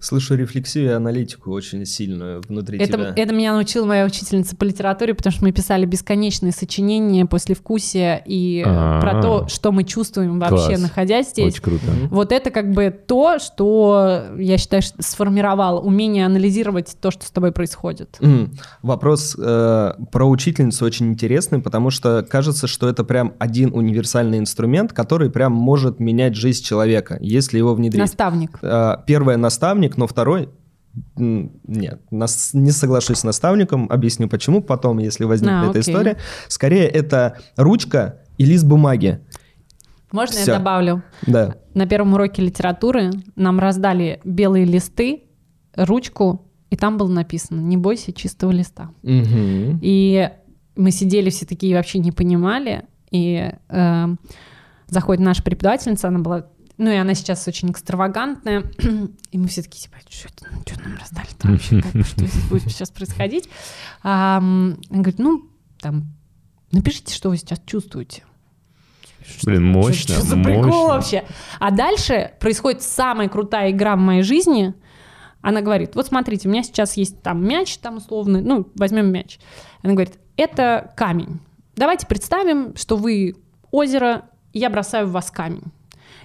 Слышу рефлексию и аналитику очень сильную внутри это, тебя. Это меня научила моя учительница по литературе, потому что мы писали бесконечные сочинения после вкусия и А-а-а. про то, что мы чувствуем вообще, Класс. находясь здесь. Очень круто. Вот это как бы то, что, я считаю, сформировало умение анализировать то, что с тобой происходит. Mm. Вопрос э, про учительницу очень интересный, потому что кажется, что это прям один универсальный инструмент, который прям может менять жизнь человека, если его внедрить. Наставник. Э, первое наставник, но второй нет, нас, не соглашусь с наставником, объясню почему потом, если возникнет а, эта история. Скорее, это ручка и лист бумаги. Можно Все. я добавлю? Да. На первом уроке литературы нам раздали белые листы, ручку, и там было написано «Не бойся чистого листа». Угу. И мы сидели все такие вообще не понимали, и э, заходит наша преподавательница, она была ну, и она сейчас очень экстравагантная. <clears throat> И мы все такие, типа, что, ну, что нам раздали там вообще, как, что здесь будет сейчас происходить? А, она говорит, ну, там, напишите, что вы сейчас чувствуете. Блин, мощно, что, что за прикол мощно. вообще? А дальше происходит самая крутая игра в моей жизни. Она говорит, вот смотрите, у меня сейчас есть там мяч, там условный, ну, возьмем мяч. Она говорит, это камень. Давайте представим, что вы озеро, и я бросаю в вас камень.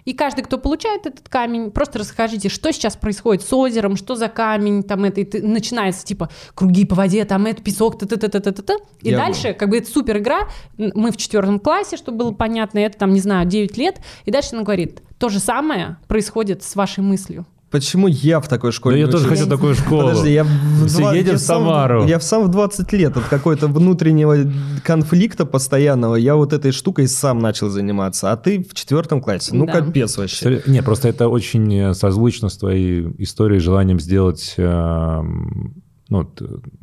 И каждый, кто получает этот камень, просто расскажите, что сейчас происходит с озером, что за камень, там это, и начинается типа круги по воде, там это песок, та та та та та та И Я дальше, был. как бы это супер игра, мы в четвертом классе, чтобы было понятно, это там, не знаю, 9 лет, и дальше она говорит, то же самое происходит с вашей мыслью. Почему я в такой школе? Да я тоже хочу такую школу. Подожди, я в Все 2... едем я в Самару. Сам, я сам в 20 лет от какой-то внутреннего конфликта постоянного я вот этой штукой сам начал заниматься, а ты в четвертом классе. Ну, да. капец вообще. Не, просто это очень созвучно с твоей историей, желанием сделать эм, ну,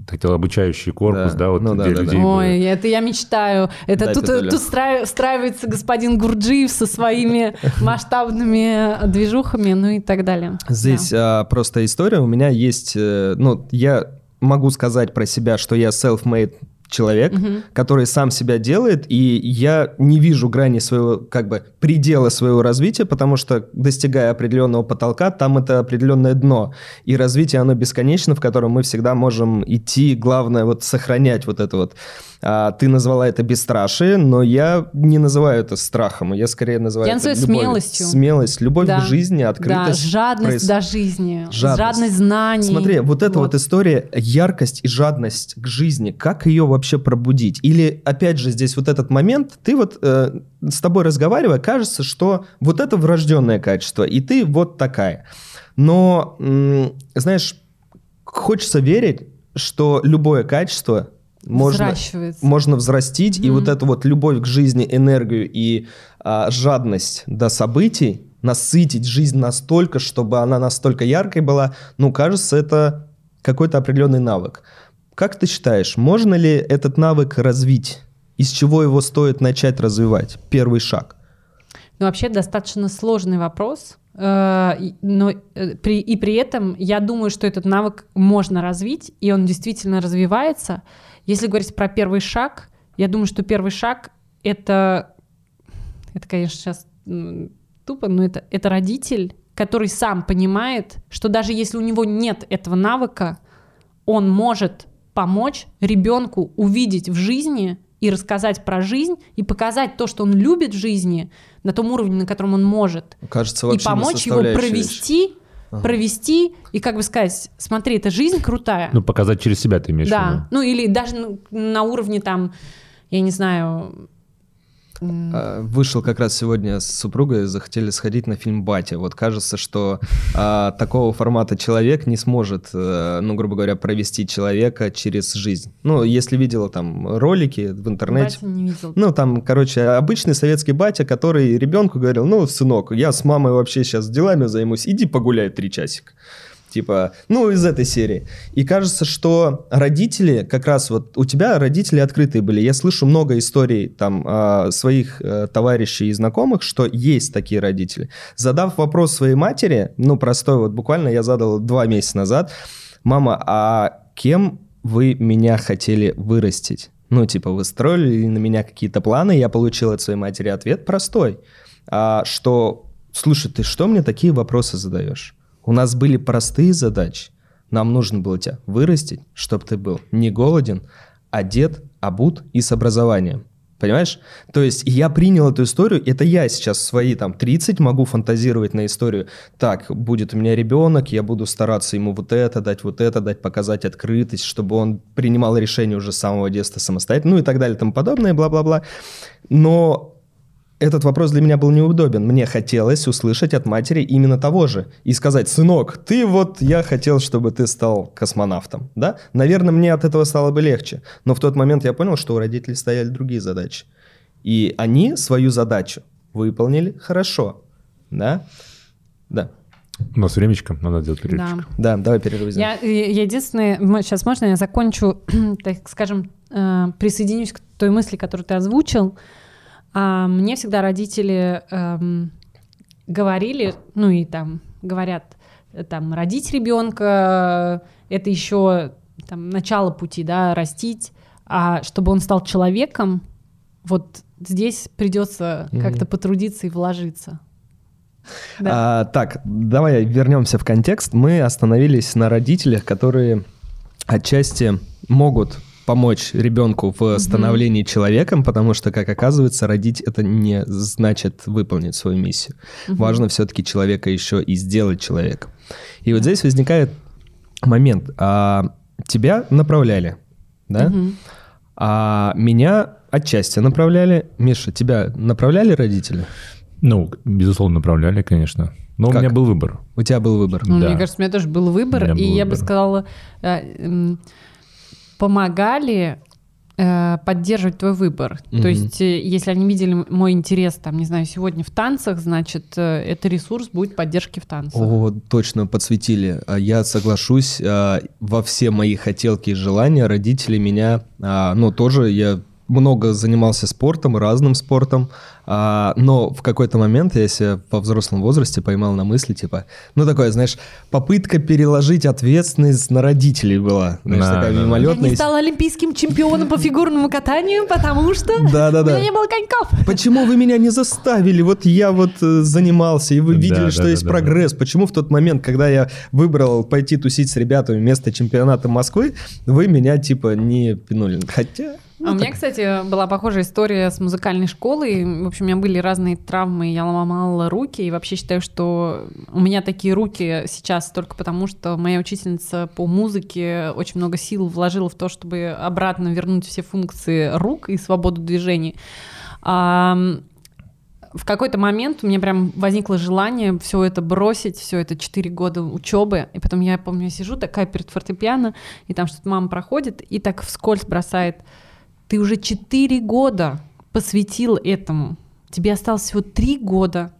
хотел обучающий корпус, да, да вот ну, для да, людей. Да. Ой, это я мечтаю. Это Дай тут, тут встраивается господин Гурджиев со своими <laughs> масштабными движухами, ну и так далее. Здесь да. а, просто история. У меня есть, э, ну, я могу сказать про себя, что я self-made человек, угу. который сам себя делает, и я не вижу грани своего, как бы, предела своего развития, потому что, достигая определенного потолка, там это определенное дно, и развитие, оно бесконечно, в котором мы всегда можем идти, главное, вот, сохранять вот это вот а, ты назвала это бесстрашие, но я не называю это страхом, я скорее называю я это называю любовью. смелостью. Смелость, любовь да. к жизни, открытость. Да, жадность проис... до жизни, жадность. жадность знаний. Смотри, вот эта вот. вот история, яркость и жадность к жизни, как ее вообще пробудить? Или, опять же, здесь вот этот момент, ты вот э, с тобой разговаривая, кажется, что вот это врожденное качество, и ты вот такая. Но, знаешь, хочется верить, что любое качество можно, можно взрастить, mm-hmm. и вот эту вот любовь к жизни, энергию и а, жадность до событий, насытить жизнь настолько, чтобы она настолько яркой была, ну, кажется, это какой-то определенный навык. Как ты считаешь, можно ли этот навык развить? Из чего его стоит начать развивать? Первый шаг. Ну, вообще достаточно сложный вопрос. Э, но э, при, и при этом я думаю, что этот навык можно развить, и он действительно развивается. Если говорить про первый шаг, я думаю, что первый шаг это, это, конечно, сейчас тупо, но это, это родитель, который сам понимает, что даже если у него нет этого навыка, он может помочь ребенку увидеть в жизни и рассказать про жизнь, и показать то, что он любит в жизни, на том уровне, на котором он может. Кажется, вообще И помочь его провести, ага. провести и как бы сказать, смотри, эта жизнь крутая. Ну, показать через себя ты имеешь да. в виду. Ну, или даже на уровне там, я не знаю, вышел как раз сегодня с супругой, захотели сходить на фильм «Батя». Вот кажется, что а, такого формата человек не сможет, а, ну, грубо говоря, провести человека через жизнь. Ну, если видела там ролики в интернете. Батя не видел. Ну, там, короче, обычный советский батя, который ребенку говорил, ну, сынок, я с мамой вообще сейчас делами займусь, иди погуляй три часика. Типа, ну, из этой серии. И кажется, что родители, как раз вот у тебя родители открытые были. Я слышу много историй там а, своих э, товарищей и знакомых, что есть такие родители. Задав вопрос своей матери, ну, простой, вот буквально я задал два месяца назад, мама, а кем вы меня хотели вырастить? Ну, типа, вы строили на меня какие-то планы, я получил от своей матери ответ простой, а, что, слушай, ты что мне такие вопросы задаешь? У нас были простые задачи. Нам нужно было тебя вырастить, чтобы ты был не голоден, одет, обут и с образованием. Понимаешь? То есть я принял эту историю, это я сейчас свои там 30 могу фантазировать на историю. Так, будет у меня ребенок, я буду стараться ему вот это дать, вот это дать, показать открытость, чтобы он принимал решение уже с самого детства самостоятельно, ну и так далее, и тому подобное, бла-бла-бла. Но этот вопрос для меня был неудобен. Мне хотелось услышать от матери именно того же. И сказать, сынок, ты вот, я хотел, чтобы ты стал космонавтом. Да? Наверное, мне от этого стало бы легче. Но в тот момент я понял, что у родителей стояли другие задачи. И они свою задачу выполнили хорошо. Да? Да. У нас времечко, надо делать перерывчик. Да, да давай перерыв я, я единственное, сейчас можно я закончу, <clears throat> так скажем, э, присоединюсь к той мысли, которую ты озвучил. А мне всегда родители эм, говорили, ну и там говорят, там родить ребенка это еще там начало пути, да, растить, а чтобы он стал человеком, вот здесь придется mm-hmm. как-то потрудиться и вложиться. Да. А, так, давай вернемся в контекст. Мы остановились на родителях, которые отчасти могут помочь ребенку в становлении mm-hmm. человеком, потому что, как оказывается, родить это не значит выполнить свою миссию. Mm-hmm. Важно все-таки человека еще и сделать человеком. И вот здесь возникает момент. А, тебя направляли, да? Mm-hmm. А меня отчасти направляли. Миша, тебя направляли родители? Ну, безусловно, направляли, конечно. Но как? у меня был выбор. У тебя был выбор. Ну, да. Мне кажется, у меня тоже был выбор, и был я выбор. бы сказала, э, помогали э, поддерживать твой выбор. Mm-hmm. То есть, э, если они видели мой интерес, там, не знаю, сегодня в танцах, значит, э, это ресурс будет поддержки в танцах. О, точно, подсветили. А я соглашусь, а, во все мои хотелки и желания родители меня, а, ну, тоже я много занимался спортом, разным спортом, а, но в какой-то момент я себя во взрослом возрасте поймал на мысли, типа, ну такое, знаешь, попытка переложить ответственность на родителей была. Знаешь, да, такая да, мимолетная. Я не стал олимпийским чемпионом по фигурному катанию, потому что да, да, да. у меня не было коньков. Почему вы меня не заставили? Вот я вот э, занимался, и вы видели, да, что да, есть да, прогресс. Да. Почему в тот момент, когда я выбрал пойти тусить с ребятами вместо чемпионата Москвы, вы меня типа не пинули? Хотя... Ну, а у меня, кстати, была похожая история с музыкальной школой. В общем, у меня были разные травмы, я ломала руки, и вообще считаю, что у меня такие руки сейчас только потому, что моя учительница по музыке очень много сил вложила в то, чтобы обратно вернуть все функции рук и свободу движений. А, в какой-то момент у меня прям возникло желание все это бросить, все это 4 года учебы. И потом я помню, я сижу такая перед фортепиано, и там что-то мама проходит, и так вскользь бросает ты уже четыре года посвятил этому. тебе осталось всего три года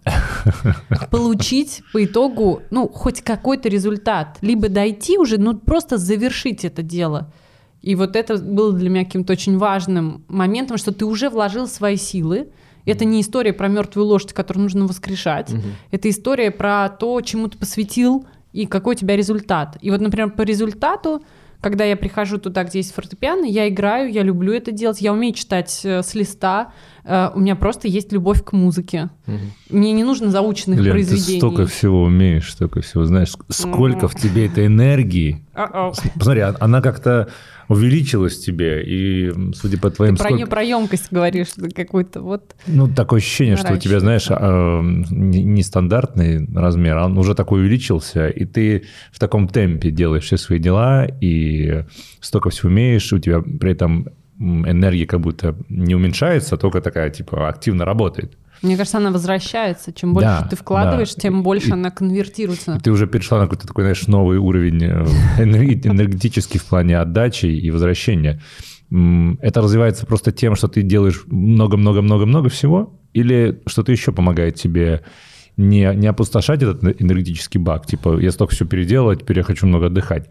<laughs> получить по итогу, ну, хоть какой-то результат. Либо дойти уже, ну, просто завершить это дело. И вот это было для меня каким-то очень важным моментом, что ты уже вложил свои силы. Это не история про мертвую лошадь, которую нужно воскрешать. Угу. Это история про то, чему ты посвятил и какой у тебя результат. И вот, например, по результату когда я прихожу туда, где есть фортепиано, я играю, я люблю это делать, я умею читать э, с листа, э, у меня просто есть любовь к музыке. Угу. Мне не нужно заученных Лен, произведений. ты столько всего умеешь, столько всего знаешь. Сколько в тебе этой энергии. Посмотри, а, она как-то увеличилась тебе, и судя по твоим... Ты про сколько... про емкость говоришь какую-то, вот... Ну, такое ощущение, что у тебя, знаешь, а, нестандартный размер, он уже такой увеличился, и ты в таком темпе делаешь все свои дела, и столько всего умеешь, у тебя при этом энергия как будто не уменьшается, а только такая, типа, активно работает. Мне кажется, она возвращается. Чем больше да, ты вкладываешь, да. тем больше и, она конвертируется. И ты уже перешла на какой-то такой, знаешь, новый уровень э, энергетический в плане отдачи и возвращения. Это развивается просто тем, что ты делаешь много-много-много-много всего, или что-то еще помогает тебе не, не опустошать этот энергетический бак, типа я столько все переделал, а теперь я хочу много отдыхать,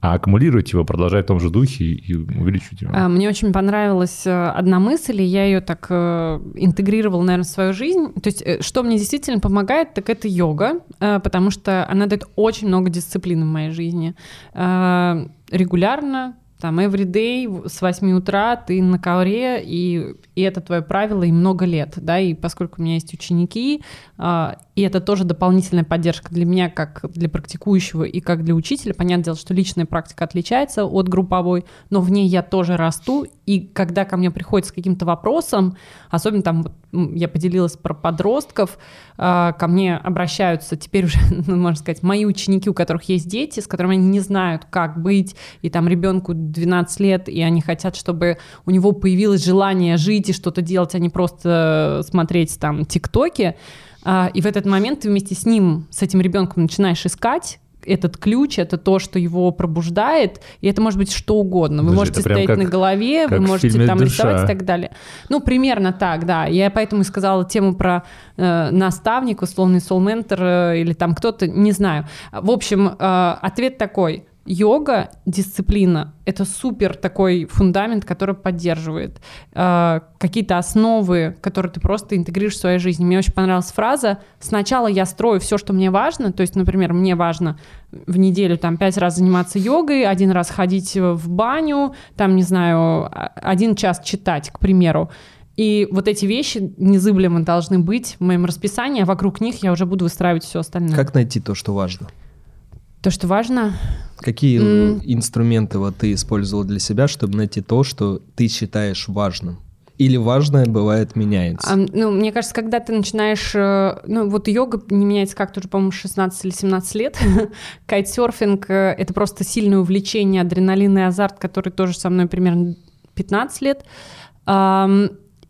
а аккумулировать его, продолжать в том же духе и увеличить его. А, мне очень понравилась э, одна мысль, и я ее так э, интегрировала, наверное, в свою жизнь. То есть, э, что мне действительно помогает, так это йога, потому что она дает очень много дисциплины в моей жизни. Регулярно там everyday с 8 утра ты на ковре, и, и это твое правило и много лет, да, и поскольку у меня есть ученики, э, и это тоже дополнительная поддержка для меня, как для практикующего и как для учителя. Понятное дело, что личная практика отличается от групповой, но в ней я тоже расту, и когда ко мне приходят с каким-то вопросом, особенно там, я поделилась про подростков, э, ко мне обращаются теперь уже, <laughs> ну, можно сказать, мои ученики, у которых есть дети, с которыми они не знают, как быть, и там ребенку 12 лет, и они хотят, чтобы у него появилось желание жить и что-то делать, а не просто смотреть там тиктоки, а, и в этот момент ты вместе с ним, с этим ребенком начинаешь искать этот ключ, это то, что его пробуждает, и это может быть что угодно. Вы Подожди, можете стоять как, на голове, вы можете там душа. рисовать и так далее. Ну, примерно так, да. Я поэтому и сказала тему про э, наставник, условный soul-ментор э, или там кто-то, не знаю. В общем, э, ответ такой йога, дисциплина — это супер такой фундамент, который поддерживает э, какие-то основы, которые ты просто интегрируешь в своей жизни. Мне очень понравилась фраза «сначала я строю все, что мне важно», то есть, например, мне важно в неделю там пять раз заниматься йогой, один раз ходить в баню, там, не знаю, один час читать, к примеру. И вот эти вещи незыблемо должны быть в моем расписании, а вокруг них я уже буду выстраивать все остальное. Как найти то, что важно? То, что важно. Какие mm. инструменты вот ты использовал для себя, чтобы найти то, что ты считаешь важным? Или важное бывает меняется? А, ну, мне кажется, когда ты начинаешь... Э, ну, вот йога не меняется как-то уже, по-моему, 16 или 17 лет. <laughs> Кайтсерфинг э, — это просто сильное увлечение, адреналин и азарт, который тоже со мной примерно 15 лет.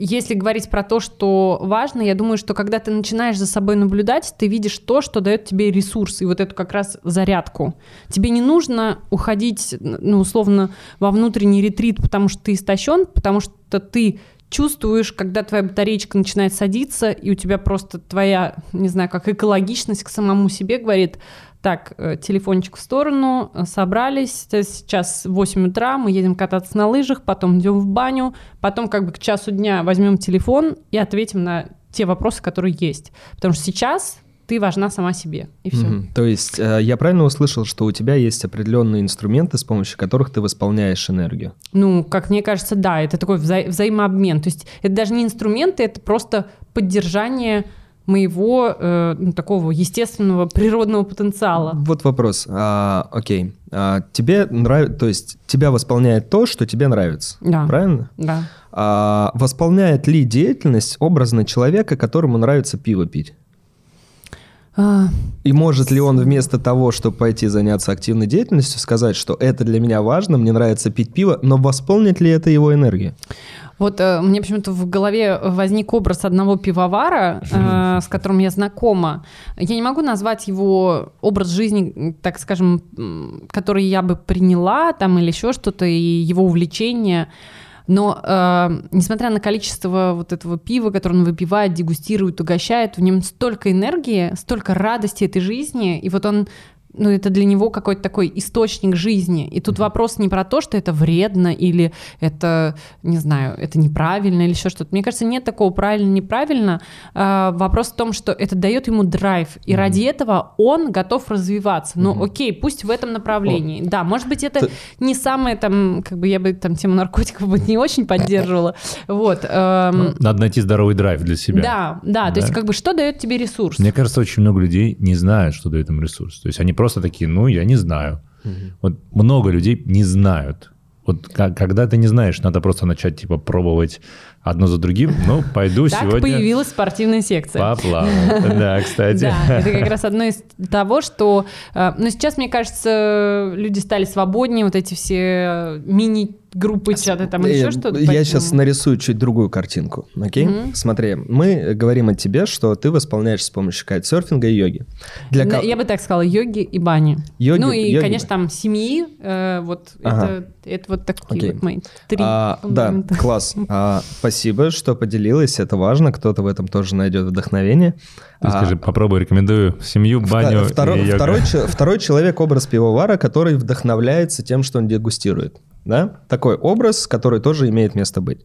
Если говорить про то, что важно, я думаю, что когда ты начинаешь за собой наблюдать, ты видишь то, что дает тебе ресурс и вот эту как раз зарядку. Тебе не нужно уходить, ну, условно, во внутренний ретрит, потому что ты истощен, потому что ты чувствуешь, когда твоя батареечка начинает садиться, и у тебя просто твоя, не знаю, как экологичность к самому себе говорит, так, э, телефончик в сторону, э, собрались, сейчас 8 утра, мы едем кататься на лыжах, потом идем в баню, потом как бы к часу дня возьмем телефон и ответим на те вопросы, которые есть. Потому что сейчас ты важна сама себе, и все. Угу. То есть э, я правильно услышал, что у тебя есть определенные инструменты, с помощью которых ты восполняешь энергию? Ну, как мне кажется, да, это такой вза- взаимообмен. То есть это даже не инструменты, это просто поддержание моего э, ну, такого естественного природного потенциала. Вот вопрос. А, окей. А, тебе нравится, то есть тебя восполняет то, что тебе нравится. Да. Правильно? Да. А, восполняет ли деятельность образно человека, которому нравится пиво пить? А... И может ли он вместо того, чтобы пойти заняться активной деятельностью, сказать, что это для меня важно, мне нравится пить пиво, но восполнит ли это его энергию? Вот э, мне почему-то в голове возник образ одного пивовара, э, с которым я знакома. Я не могу назвать его образ жизни, так скажем, который я бы приняла там или еще что-то, и его увлечение. Но э, несмотря на количество вот этого пива, которое он выпивает, дегустирует, угощает, в нем столько энергии, столько радости этой жизни, и вот он ну, это для него какой-то такой источник жизни. И тут вопрос не про то, что это вредно или это, не знаю, это неправильно или еще что-то. Мне кажется, нет такого правильно-неправильно. А, вопрос в том, что это дает ему драйв, и mm-hmm. ради этого он готов развиваться. Ну, mm-hmm. окей, пусть в этом направлении. Oh. Да, может быть, это Ты... не самое там, как бы я бы там тему наркотиков бы не очень поддерживала. Вот. Эм... Надо найти здоровый драйв для себя. Да, да, да, то есть как бы что дает тебе ресурс? Мне кажется, очень много людей не знают, что дает им ресурс. То есть они просто такие, ну, я не знаю. Угу. Вот много людей не знают. Вот когда ты не знаешь, надо просто начать типа пробовать одно за другим. Ну, пойду так сегодня... появилась спортивная секция. Поплавал. Да, кстати. Да, это как раз одно из того, что... Э, Но ну, сейчас, мне кажется, люди стали свободнее, вот эти все мини группы чаты там или еще что-то? Я поэтому... сейчас нарисую чуть другую картинку, окей? Угу. Смотри, мы говорим о тебе, что ты восполняешь с помощью кайтсерфинга и йоги. Для... Я бы так сказала, йоги и бани. Йоги, ну и, йоги, конечно, там семьи, э, вот ага. это, это вот такие вот мои три а, Да, класс. А, спасибо, что поделилась, это важно, кто-то в этом тоже найдет вдохновение. Ты скажи, а, попробуй, рекомендую семью, баню второй, и йога. Второй, <laughs> второй человек, образ пивовара, который вдохновляется тем, что он дегустирует да? Такой образ, который тоже имеет место быть.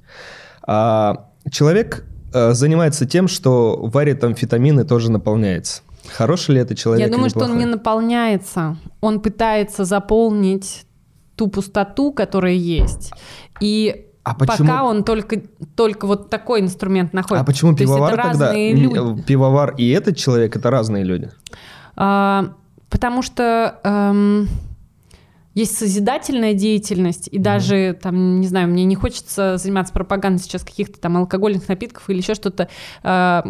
А человек э, занимается тем, что варит амфетамины, тоже наполняется. Хороший ли это человек? Я думаю, что он не наполняется. Он пытается заполнить ту пустоту, которая есть. И а почему... Пока он только, только вот такой инструмент находит. А почему пивовар тогда? Люди. Пивовар и этот человек это разные люди. А, потому что эм, есть созидательная деятельность, и mm-hmm. даже, там, не знаю, мне не хочется заниматься пропагандой сейчас каких-то там алкогольных напитков или еще что-то. А,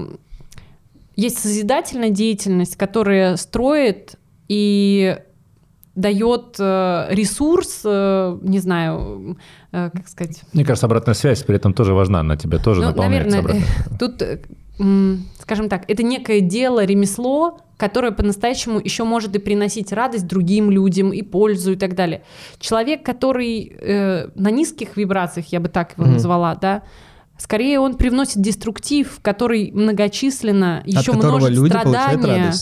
есть созидательная деятельность, которая строит и дает э, ресурс, э, не знаю, э, как сказать. Мне кажется, обратная связь при этом тоже важна, на тебя тоже ну, наполняется наверное, обратно. <laughs> Тут, скажем так, это некое дело, ремесло, которое по-настоящему еще может и приносить радость другим людям и пользу и так далее. Человек, который э, на низких вибрациях, я бы так его mm-hmm. назвала, да, скорее он привносит деструктив, который многочисленно еще множит люди страдания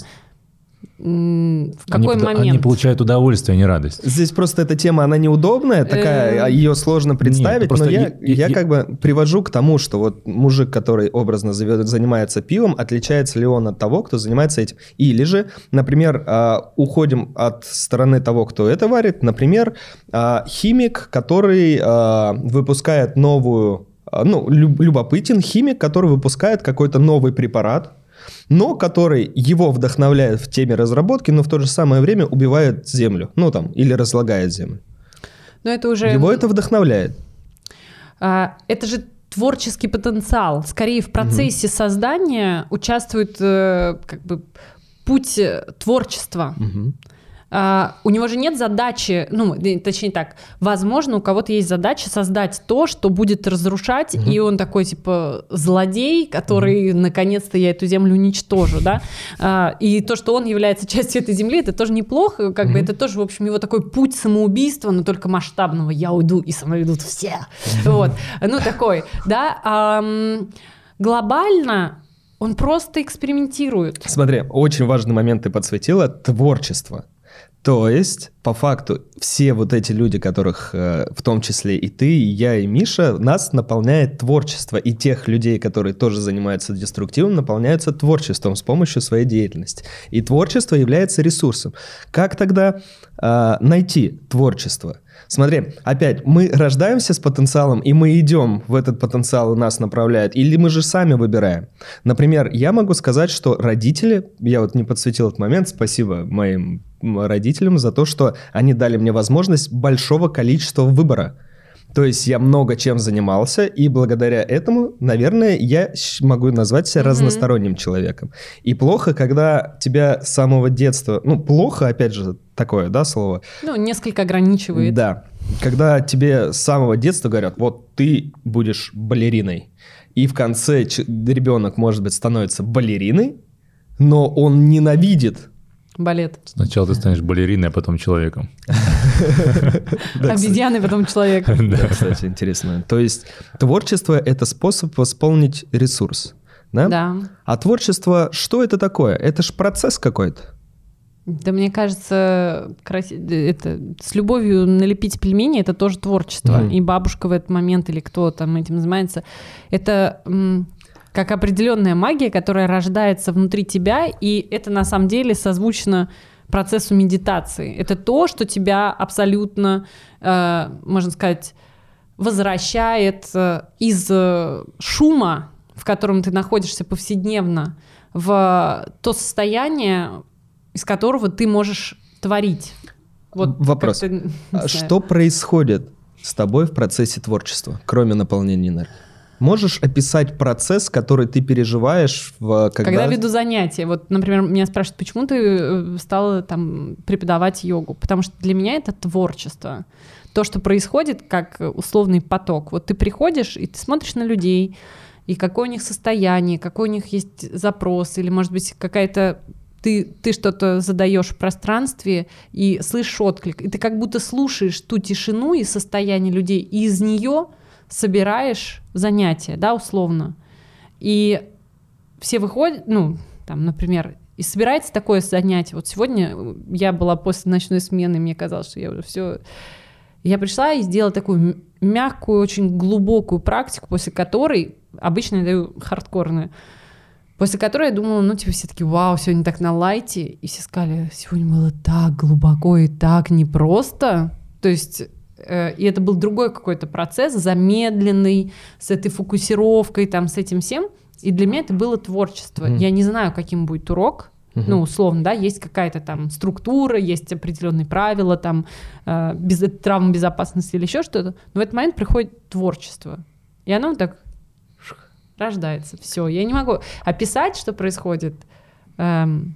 в какой они, момент? Они получают удовольствие, а не радость. Здесь просто эта тема, она неудобная, такая, а ее сложно представить, Нет, но я, я, я как бы привожу к тому, что вот мужик, который образно занимается пивом, отличается ли он от того, кто занимается этим? Или же, например, а, уходим от стороны того, кто это варит, например, а, химик, который выпускает новую ну, любопытен химик, который выпускает какой-то новый препарат, но который его вдохновляет в теме разработки, но в то же самое время убивает землю, ну там, или разлагает землю. Но это уже... Его это вдохновляет. А, это же творческий потенциал. Скорее в процессе угу. создания участвует э, как бы путь э, творчества. Угу. Uh, у него же нет задачи, ну, точнее так, возможно, у кого-то есть задача создать то, что будет разрушать, угу. и он такой, типа, злодей, который, угу. наконец-то, я эту землю уничтожу, да, uh, и то, что он является частью этой земли, это тоже неплохо, как угу. бы это тоже, в общем, его такой путь самоубийства, но только масштабного, я уйду, и со мной идут все, вот, ну, такой, да, глобально он просто экспериментирует. Смотри, очень важный момент ты подсветила – творчество. То есть, по факту, все вот эти люди, которых, э, в том числе и ты, и я, и Миша, нас наполняет творчество. И тех людей, которые тоже занимаются деструктивом, наполняются творчеством с помощью своей деятельности. И творчество является ресурсом. Как тогда э, найти творчество? Смотри, опять, мы рождаемся с потенциалом, и мы идем в этот потенциал, и нас направляют, или мы же сами выбираем. Например, я могу сказать, что родители, я вот не подсветил этот момент, спасибо моим родителям за то, что они дали мне возможность большого количества выбора. То есть я много чем занимался, и благодаря этому, наверное, я могу назвать себя mm-hmm. разносторонним человеком. И плохо, когда тебя с самого детства, ну, плохо, опять же, такое, да, слово? Ну, несколько ограничивает. Да. Когда тебе с самого детства говорят, вот ты будешь балериной, и в конце ребенок, может быть, становится балериной, но он ненавидит Балет. Сначала ты станешь балериной, а потом человеком. Обезьяны, потом человек. <laughs> Да, кстати, интересно. То есть творчество — это способ восполнить ресурс, да? Да. А творчество, что это такое? Это же процесс какой-то. Да мне кажется, краси... это с любовью налепить пельмени это тоже творчество. Mm. И бабушка в этот момент или кто там этим занимается, это как определенная магия, которая рождается внутри тебя, и это на самом деле созвучно процессу медитации. Это то, что тебя абсолютно, э, можно сказать, возвращает э, из э, шума, в котором ты находишься повседневно, в то состояние, из которого ты можешь творить. Вот Вопрос. А что происходит с тобой в процессе творчества, кроме наполнения энергии? Можешь описать процесс, который ты переживаешь, в, когда... когда веду занятия. Вот, например, меня спрашивают, почему ты э, стала там преподавать йогу? Потому что для меня это творчество. То, что происходит, как условный поток. Вот ты приходишь и ты смотришь на людей, и какое у них состояние, какой у них есть запрос, или, может быть, какая-то ты, ты что-то задаешь в пространстве и слышишь отклик, и ты как будто слушаешь ту тишину и состояние людей, и из нее собираешь занятия, да, условно. И все выходят, ну, там, например, и собирается такое занятие. Вот сегодня я была после ночной смены, мне казалось, что я уже все... Я пришла и сделала такую мягкую, очень глубокую практику, после которой обычно я даю хардкорную, после которой я думала, ну, типа, все таки вау, сегодня так на лайте, и все сказали, сегодня было так глубоко и так непросто. То есть и это был другой какой-то процесс, замедленный, с этой фокусировкой, там, с этим всем. И для меня это было творчество. Mm. Я не знаю, каким будет урок, Uh-huh. Ну, условно, да, есть какая-то там структура, есть определенные правила, там, э, без, травм безопасности или еще что-то. Но в этот момент приходит творчество. И оно так рождается. Все. Я не могу описать, что происходит. Эм,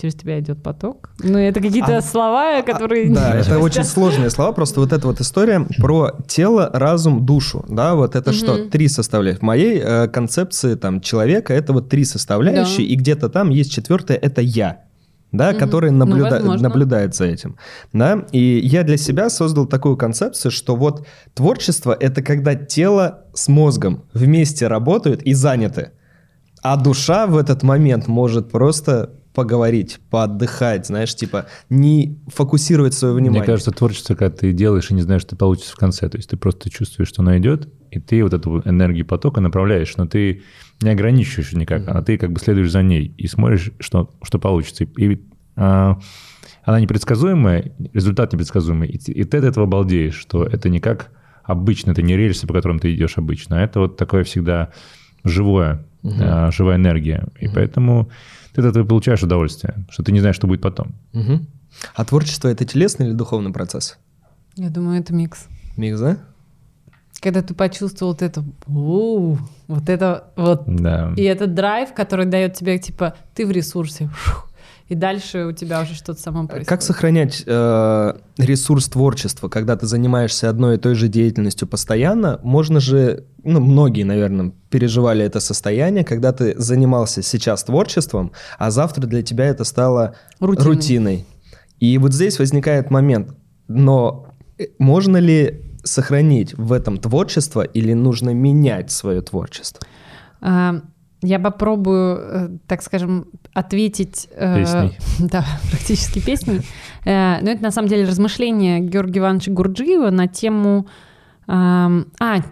через тебя идет поток. Ну, это какие-то а, слова, которые... А, да, <laughs> это очень сложные слова. Просто вот эта вот история про тело, разум, душу. Да, вот это угу. что? Три составляющие. В моей э, концепции там человека это вот три составляющие, да. и где-то там есть четвертая, это я да, угу. который наблюда... ну, наблюдает за этим. Да? И я для себя создал такую концепцию, что вот творчество — это когда тело с мозгом вместе работают и заняты, а душа в этот момент может просто поговорить, поотдыхать, знаешь, типа не фокусировать свое внимание. Мне кажется, творчество, когда ты делаешь и не знаешь, что получится в конце, то есть ты просто чувствуешь, что оно идет, и ты вот эту энергию потока направляешь, но ты не ограничиваешь никак, а ты как бы следуешь за ней и смотришь, что, что получится. И а, она непредсказуемая, результат непредсказуемый, и, и ты от этого балдеешь, что это не как обычно, это не рельсы, по которым ты идешь обычно, а это вот такое всегда живое, угу. а, живая энергия. И угу. поэтому ты от этого получаешь удовольствие, что ты не знаешь, что будет потом. Угу. А творчество это телесный или духовный процесс? Я думаю, это микс. Микс, да? Когда ты почувствовал вот это, вот это вот, да. и этот драйв, который дает тебе, типа, ты в ресурсе, и дальше у тебя уже что-то само происходит. Как сохранять э, ресурс творчества, когда ты занимаешься одной и той же деятельностью постоянно? Можно же, ну, многие, наверное, переживали это состояние, когда ты занимался сейчас творчеством, а завтра для тебя это стало рутиной. рутиной. И вот здесь возникает момент, но э, можно ли сохранить в этом творчество или нужно менять свое творчество? А, я попробую, э, так скажем, ответить... Э. <laughs> Да, практически песней. Э, но это на самом деле размышления Георгия Ивановича Гурджиева на тему... А,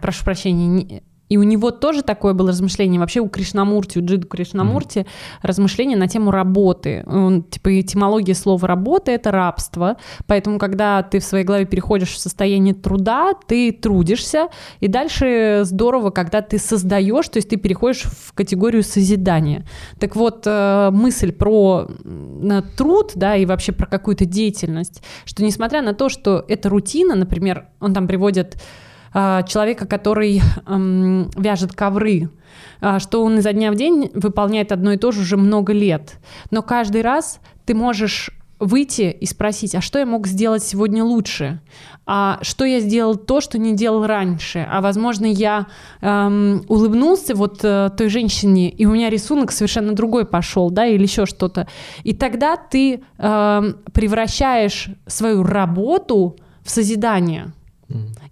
прошу прощения, и у него тоже такое было размышление, вообще у Кришнамурти, у Джиду Кришнамурти, mm-hmm. размышление на тему работы. Он, типа этимология слова «работа» — это рабство, поэтому когда ты в своей голове переходишь в состояние труда, ты трудишься, и дальше здорово, когда ты создаешь, то есть ты переходишь в категорию созидания. Так вот, э, мысль про труд, да, и вообще про какую-то деятельность, что несмотря на то, что это рутина, например, он там приводит человека, который эм, вяжет ковры, а, что он изо дня в день выполняет одно и то же уже много лет. Но каждый раз ты можешь выйти и спросить, а что я мог сделать сегодня лучше? А что я сделал то, что не делал раньше? А возможно, я эм, улыбнулся вот э, той женщине, и у меня рисунок совершенно другой пошел, да, или еще что-то. И тогда ты э, превращаешь свою работу в созидание.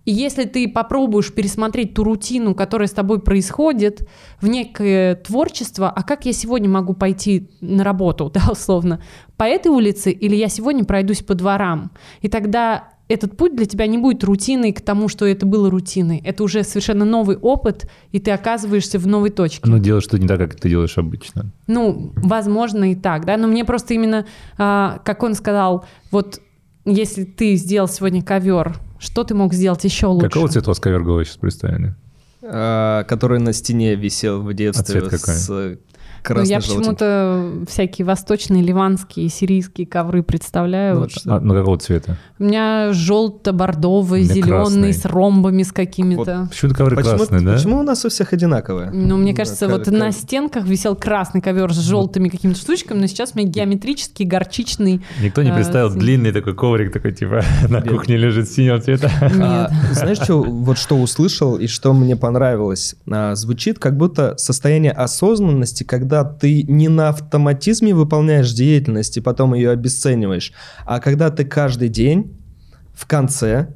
И если ты попробуешь пересмотреть ту рутину, которая с тобой происходит, в некое творчество, а как я сегодня могу пойти на работу, <laughs> да, условно, по этой улице, или я сегодня пройдусь по дворам, и тогда этот путь для тебя не будет рутиной к тому, что это было рутиной. Это уже совершенно новый опыт, и ты оказываешься в новой точке. Ну, делаешь что не так, как ты делаешь обычно. Ну, возможно, и так, да. Но мне просто именно, а, как он сказал, вот если ты сделал сегодня ковер, что ты мог сделать еще лучше? Какого цвета у вас ковер головы сейчас представили? А, который на стене висел в детстве а цвет какой? с ну, я почему-то всякие восточные, ливанские, сирийские ковры представляю. Ну, вот. а, ну какого цвета? У меня желто-бордовый, зеленый, с ромбами с какими-то. Вот. Почему ковры почему, красные, да? Почему у нас у всех одинаковые? Ну, мне кажется, да, вот ков... на стенках висел красный ковер с желтыми какими-то штучками, но сейчас у меня геометрический, горчичный. Никто не э, представил э, длинный такой коврик, такой типа <laughs> на кухне лежит синего цвета. <laughs> А, знаешь, что, вот что услышал и что мне понравилось? А, звучит как будто состояние осознанности, когда когда ты не на автоматизме выполняешь деятельность и потом ее обесцениваешь, а когда ты каждый день в конце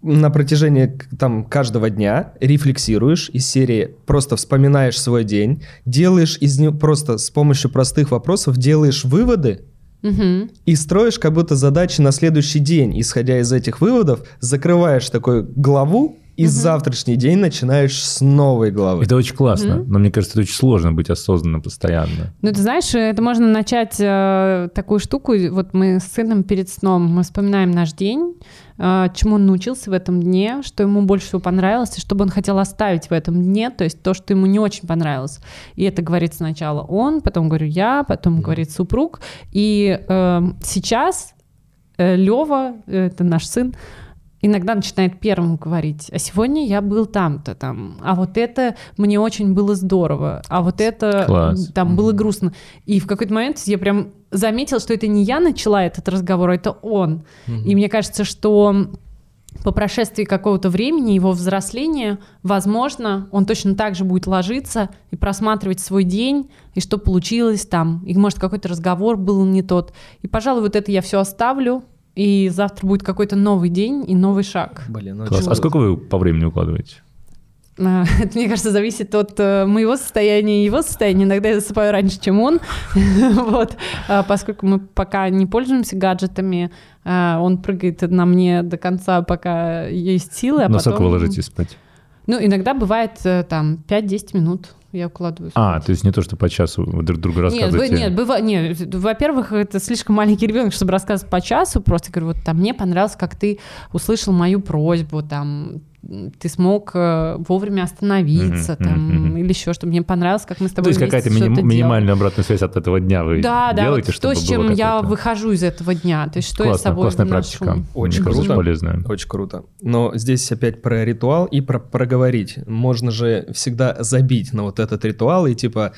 на протяжении там каждого дня рефлексируешь из серии просто вспоминаешь свой день, делаешь из него просто с помощью простых вопросов делаешь выводы угу. и строишь как будто задачи на следующий день, исходя из этих выводов, закрываешь такую главу и угу. завтрашний день начинаешь с новой главы. Это очень классно, угу. но мне кажется, это очень сложно быть осознанным постоянно. Ну, ты знаешь, это можно начать э, такую штуку. Вот мы с сыном перед сном мы вспоминаем наш день, э, чему он научился в этом дне, что ему больше всего понравилось, и что бы он хотел оставить в этом дне, то есть то, что ему не очень понравилось. И это говорит сначала он, потом говорю я, потом угу. говорит супруг. И э, сейчас э, Лева, это наш сын, иногда начинает первым говорить, а сегодня я был там-то там, а вот это мне очень было здорово, а вот это Класс. там было грустно. И в какой-то момент я прям заметила, что это не я начала этот разговор, а это он. mm И мне кажется, что по прошествии какого-то времени его взросления, возможно, он точно так же будет ложиться и просматривать свой день, и что получилось там, и может какой-то разговор был не тот. И, пожалуй, вот это я все оставлю, и завтра будет какой-то новый день и новый шаг. Блин, ну Класс. А сколько вы по времени укладываете? А, <laughs> это, мне кажется, зависит от э, моего состояния и его состояния. Иногда я засыпаю раньше, чем он. <laughs> вот. А поскольку мы пока не пользуемся гаджетами, а, он прыгает на мне до конца, пока есть силы. А На потом... сколько вы ложитесь спать? Ну, иногда бывает э, там 5-10 минут я укладываюсь. А, то есть не то, что по часу друг другу рассказываете? Нет, нет, быва... нет, во-первых, это слишком маленький ребенок, чтобы рассказывать по часу, просто говорю, вот там мне понравилось, как ты услышал мою просьбу, там, ты смог э, вовремя остановиться, mm-hmm, там, mm-hmm. или еще что мне понравилось, как мы с тобой То есть какая-то миним, минимальная обратная связь от этого дня вы да, делаете, да, вот чтобы то, с чем я выхожу из этого дня, то есть что Классно, я с собой Классная вношу. практика. Очень Мне круто. полезная. Очень круто. Но здесь опять про ритуал и про проговорить. Можно же всегда забить на вот этот ритуал и типа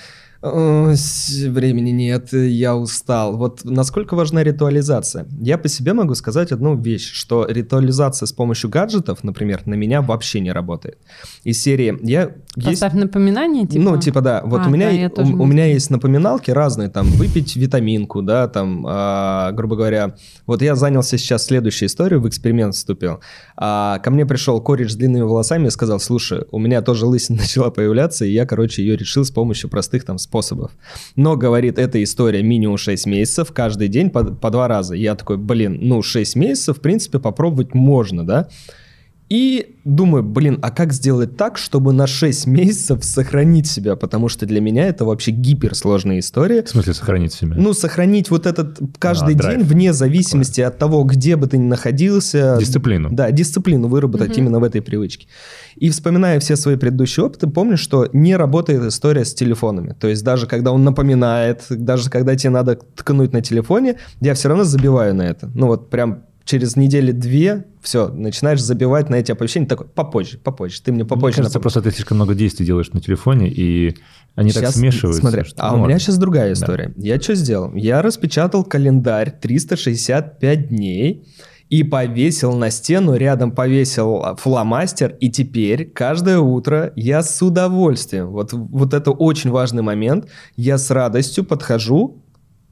времени нет, я устал. Вот насколько важна ритуализация? Я по себе могу сказать одну вещь, что ритуализация с помощью гаджетов, например, на меня вообще не работает. Из серии я... Поставь есть... напоминание, типа? Ну, типа, да. Вот а, у, меня, да, у, у меня есть напоминалки разные, там, выпить витаминку, да, там, а, грубо говоря. Вот я занялся сейчас следующей историей, в эксперимент вступил. А, ко мне пришел кореш с длинными волосами и сказал, слушай, у меня тоже лысина <laughs> начала появляться, и я, короче, ее решил с помощью простых там способов. Но, говорит, эта история минимум 6 месяцев, каждый день по, по два раза. Я такой, блин, ну 6 месяцев, в принципе, попробовать можно, да? И думаю, блин, а как сделать так, чтобы на 6 месяцев сохранить себя? Потому что для меня это вообще гиперсложная история. В смысле сохранить себя? Ну, сохранить вот этот каждый а, день вне зависимости Такое. от того, где бы ты ни находился. Дисциплину. Да, дисциплину выработать угу. именно в этой привычке. И вспоминая все свои предыдущие опыты, помню, что не работает история с телефонами. То есть даже когда он напоминает, даже когда тебе надо ткнуть на телефоне, я все равно забиваю на это. Ну вот прям через недели две все, начинаешь забивать на эти оповещения, такой, попозже, попозже, ты мне попозже. Мне кажется, просто ты слишком много действий делаешь на телефоне, и они сейчас, так смешиваются. Смотри, что, а ну, у меня сейчас другая история. Да. Я что сделал? Я распечатал календарь 365 дней, и повесил на стену, рядом повесил фломастер, и теперь каждое утро я с удовольствием, вот, вот это очень важный момент, я с радостью подхожу,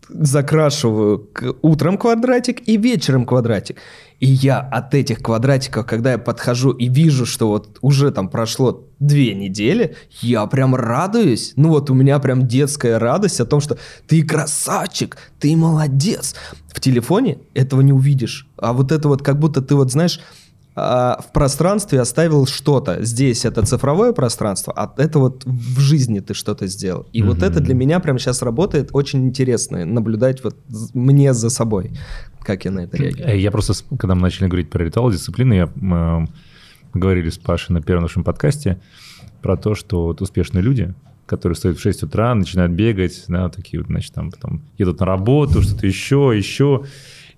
закрашиваю утром квадратик и вечером квадратик. И я от этих квадратиков, когда я подхожу и вижу, что вот уже там прошло две недели, я прям радуюсь. Ну вот у меня прям детская радость о том, что ты красавчик, ты молодец. В телефоне этого не увидишь. А вот это вот как будто ты вот знаешь а, в пространстве оставил что-то. Здесь это цифровое пространство, а это вот в жизни ты что-то сделал. И mm-hmm. вот это для меня прямо сейчас работает очень интересно, наблюдать вот мне за собой, как я на это реагирую. Я просто, когда мы начали говорить про ритуал дисциплины, я, мы говорили с Пашей на первом нашем подкасте про то, что вот успешные люди, которые встают в 6 утра, начинают бегать, да, такие вот, значит, там потом едут на работу, что-то еще, еще,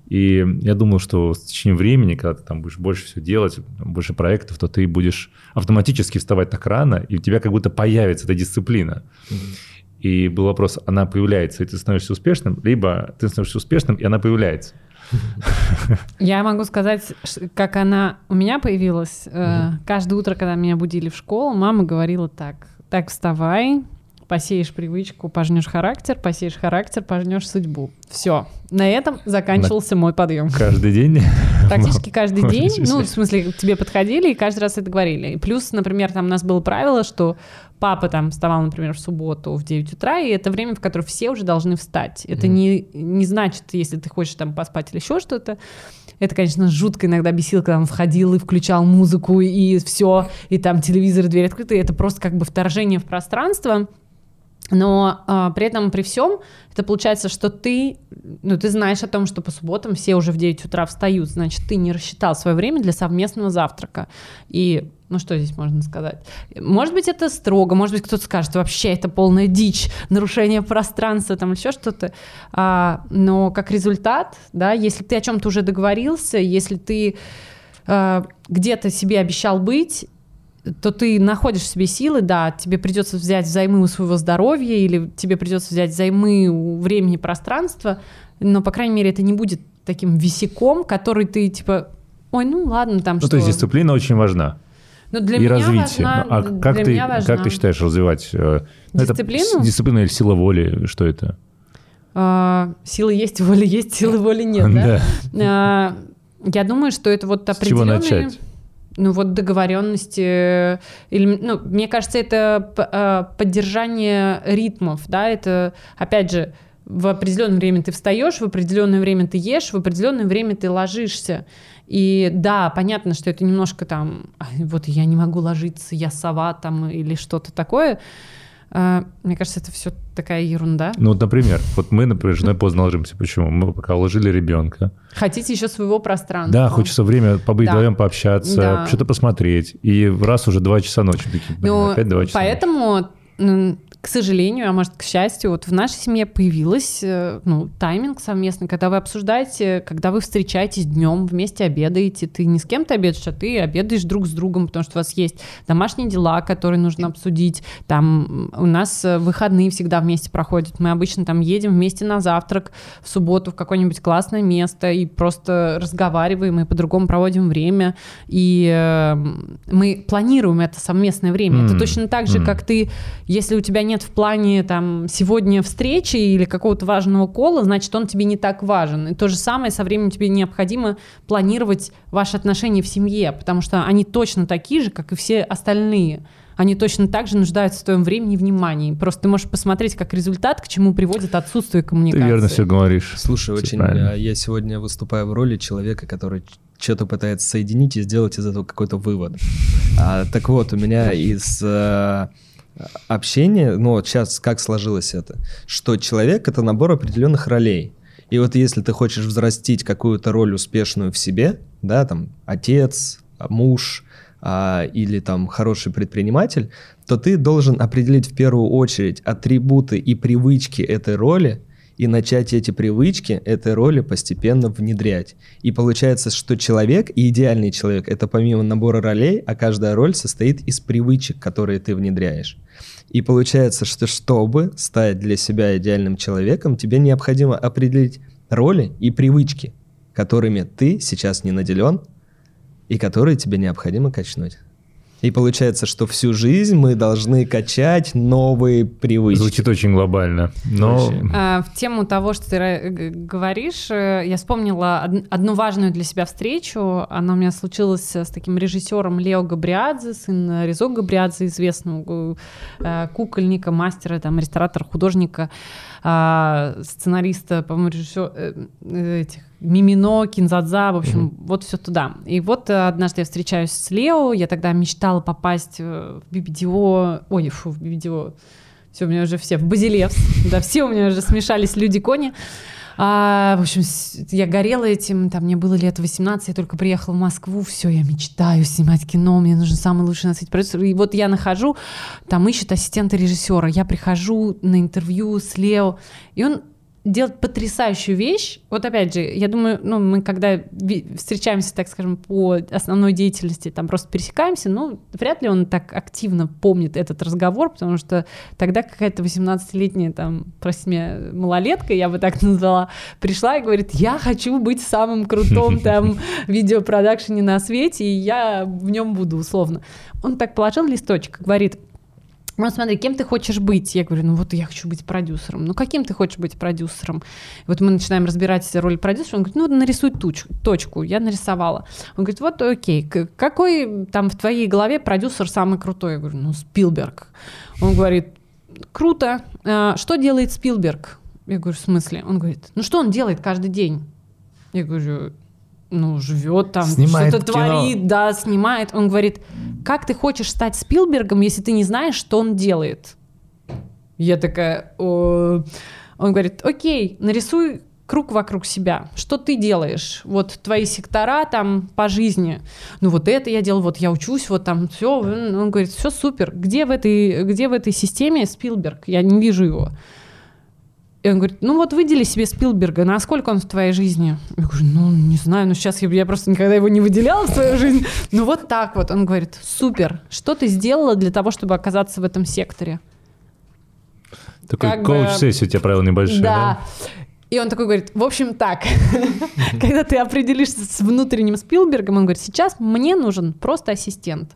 и я думал, что с течением времени, когда ты там будешь больше все делать, больше проектов, то ты будешь автоматически вставать так рано, и у тебя как будто появится эта дисциплина. Mm-hmm. И был вопрос, она появляется, и ты становишься успешным, либо ты становишься успешным, и она появляется. <laughs> Я могу сказать, как она у меня появилась. Mm-hmm. Каждое утро, когда меня будили в школу, мама говорила так, так вставай, посеешь привычку, пожнешь характер, посеешь характер, пожнешь судьбу. Все. На этом заканчивался На... мой подъем. Каждый день? <laughs> Практически каждый день. Ну, в смысле, к тебе подходили и каждый раз это говорили. И плюс, например, там у нас было правило, что папа там вставал, например, в субботу в 9 утра, и это время, в которое все уже должны встать. Это mm. не, не значит, если ты хочешь там поспать или еще что-то, это, конечно, жутко иногда бесило, когда он входил и включал музыку, и все, и там телевизор, дверь открыта, и это просто как бы вторжение в пространство, но а, при этом, при всем, это получается, что ты, ну, ты знаешь о том, что по субботам все уже в 9 утра встают, значит, ты не рассчитал свое время для совместного завтрака. И, ну, что здесь можно сказать? Может быть, это строго, может быть, кто-то скажет, вообще это полная дичь, нарушение пространства, там еще что-то. А, но как результат, да, если ты о чем-то уже договорился, если ты а, где-то себе обещал быть, то ты находишь в себе силы, да, тебе придется взять взаймы у своего здоровья или тебе придется взять взаймы у времени, пространства, но, по крайней мере, это не будет таким висяком, который ты, типа, ой, ну ладно, там ну, что. то есть дисциплина очень важна. Но для и меня развитие. Важна, а как ты, важна. как ты считаешь развивать? Э, дисциплину? Это дисциплина или сила воли? Что это? А, сила есть, воля есть, силы воли нет, <laughs> да? А, я думаю, что это вот определенные... С чего начать? Ну вот договоренности, или, ну, мне кажется, это э, поддержание ритмов, да, это, опять же, в определенное время ты встаешь, в определенное время ты ешь, в определенное время ты ложишься. И да, понятно, что это немножко там, вот я не могу ложиться, я сова там или что-то такое, мне кажется, это все такая ерунда. Ну, вот, например, вот мы, например, женой поздно ложимся. Почему? Мы пока уложили ребенка. Хотите еще своего пространства. Да, хочется время побыть да. вдвоем, пообщаться, да. что-то посмотреть. И раз уже два часа ночи. Такие, блин, ну, опять два часа Поэтому к сожалению, а может, к счастью, вот в нашей семье появилась э, ну, тайминг совместный, когда вы обсуждаете, когда вы встречаетесь днем, вместе обедаете, ты не с кем-то обедаешь, а ты обедаешь друг с другом, потому что у вас есть домашние дела, которые нужно обсудить, там у нас э, выходные всегда вместе проходят, мы обычно там едем вместе на завтрак в субботу в какое-нибудь классное место и просто разговариваем и по-другому проводим время, и э, мы планируем это совместное время. Mm. Это точно так же, mm. как ты, если у тебя нет нет в плане там сегодня встречи или какого-то важного кола, значит, он тебе не так важен. И то же самое со временем тебе необходимо планировать ваши отношения в семье, потому что они точно такие же, как и все остальные они точно так же нуждаются в твоем времени и внимании. Просто ты можешь посмотреть как результат, к чему приводит отсутствие коммуникации. Ты верно все говоришь. Слушай, все очень правильно. я сегодня выступаю в роли человека, который что-то пытается соединить и сделать из этого какой-то вывод. А, так вот, у меня из э, общение, ну вот сейчас как сложилось это, что человек — это набор определенных ролей. И вот если ты хочешь взрастить какую-то роль успешную в себе, да, там, отец, муж а, или там хороший предприниматель, то ты должен определить в первую очередь атрибуты и привычки этой роли — и начать эти привычки этой роли постепенно внедрять. И получается, что человек и идеальный человек это помимо набора ролей, а каждая роль состоит из привычек, которые ты внедряешь. И получается, что чтобы стать для себя идеальным человеком, тебе необходимо определить роли и привычки, которыми ты сейчас не наделен и которые тебе необходимо качнуть. И получается, что всю жизнь мы должны качать новые привычки. Звучит очень глобально. Но... А, в тему того, что ты говоришь, э, я вспомнила одну важную для себя встречу. Она у меня случилась с таким режиссером Лео Габриадзе, сын Резо Габриадзе, известного э, кукольника, мастера, там, ресторатора, художника, а, сценариста, по-моему, режиссер э, этих Мимино, Кинзадза, в общем, mm-hmm. вот все туда. И вот э, однажды я встречаюсь с Лео, я тогда мечтала попасть в BBDO, ой, фу, в BBDO, все, у меня уже все, в Базилевс, <laughs> да, все у меня уже смешались люди-кони. А, в общем, я горела этим, там мне было лет 18, я только приехала в Москву, все, я мечтаю снимать кино, мне нужен самый лучший на свете продюсер. И вот я нахожу, там ищет ассистента режиссера, я прихожу на интервью с Лео, и он делать потрясающую вещь. Вот опять же, я думаю, ну, мы когда встречаемся, так скажем, по основной деятельности, там просто пересекаемся, ну, вряд ли он так активно помнит этот разговор, потому что тогда какая-то 18-летняя, там, прости меня, малолетка, я бы так <laughs> назвала, пришла и говорит, я хочу быть самым крутом там <laughs> видеопродакшене на свете, и я в нем буду, условно. Он так положил листочек, говорит, ну, смотри, кем ты хочешь быть? Я говорю, ну вот я хочу быть продюсером. Ну, каким ты хочешь быть продюсером? Вот мы начинаем разбирать роль продюсера. Он говорит, ну, нарисуй туч, точку. Я нарисовала. Он говорит, вот окей, какой там в твоей голове продюсер самый крутой? Я говорю, ну, Спилберг. Он говорит, круто. А, что делает Спилберг? Я говорю, в смысле? Он говорит, ну, что он делает каждый день? Я говорю, ну, живет там, что-то творит, да, снимает. Он говорит, как ты хочешь стать Спилбергом, если ты не знаешь, что он делает? Я такая, О... он говорит, окей, нарисуй круг вокруг себя. Что ты делаешь? Вот твои сектора там по жизни. Ну вот это я делал, вот я учусь, вот там все. Он говорит, все супер. Где в этой, где в этой системе Спилберг? Я не вижу его. И он говорит, ну вот выдели себе Спилберга, насколько он в твоей жизни? Я говорю, ну не знаю, ну сейчас я, я просто никогда его не выделяла в свою жизнь. Ну вот так вот. Он говорит, супер, что ты сделала для того, чтобы оказаться в этом секторе? Такой как коуч-сессия бы... у тебя провел небольшой, да? да? И он такой говорит, в общем так, <laughs> когда ты определишься с внутренним Спилбергом, он говорит, сейчас мне нужен просто ассистент.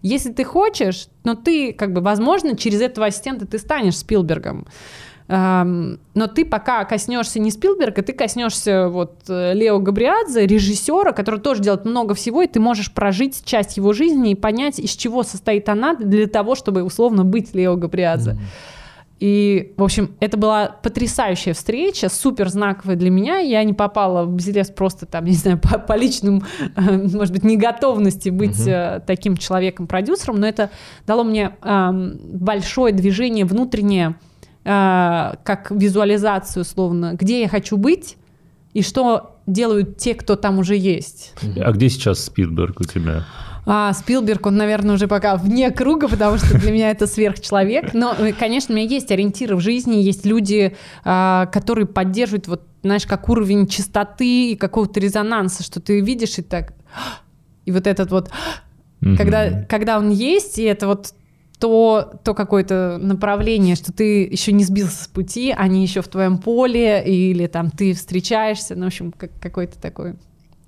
Если ты хочешь, но ты, как бы, возможно, через этого ассистента ты станешь Спилбергом но ты пока коснешься не Спилберга, ты коснешься вот э, Лео Габриадзе, режиссера, который тоже делает много всего, и ты можешь прожить часть его жизни и понять, из чего состоит она для того, чтобы условно быть Лео Габриадзе. Mm-hmm. И, в общем, это была потрясающая встреча, супер знаковая для меня. Я не попала в Базилевс просто там, <laughs> не знаю, по, по личным, э, может быть, неготовности быть uh-huh. таким человеком-продюсером, но это дало мне э, большое движение внутреннее, э, как визуализацию, условно, где я хочу быть и что делают те, кто там уже есть. А где сейчас Спилберг у тебя? А, Спилберг, он, наверное, уже пока вне круга, потому что для меня это сверхчеловек. Но, э, конечно, у меня есть ориентиры в жизни, есть люди, а, которые поддерживают, вот, знаешь, как уровень чистоты и какого-то резонанса, что ты видишь и так... И вот этот вот... Когда, когда он есть, и это вот то, то какое-то направление, что ты еще не сбился с пути, они еще в твоем поле, или там ты встречаешься, ну, в общем, как, какой-то такой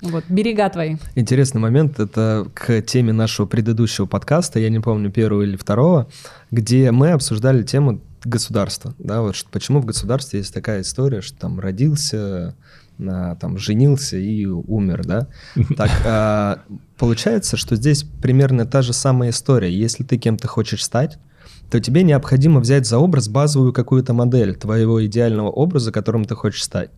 вот, берега твои. Интересный момент, это к теме нашего предыдущего подкаста, я не помню, первого или второго, где мы обсуждали тему государства, да, вот почему в государстве есть такая история, что там родился, там женился и умер, да. Так а, получается, что здесь примерно та же самая история. Если ты кем-то хочешь стать, то тебе необходимо взять за образ базовую какую-то модель твоего идеального образа, которым ты хочешь стать.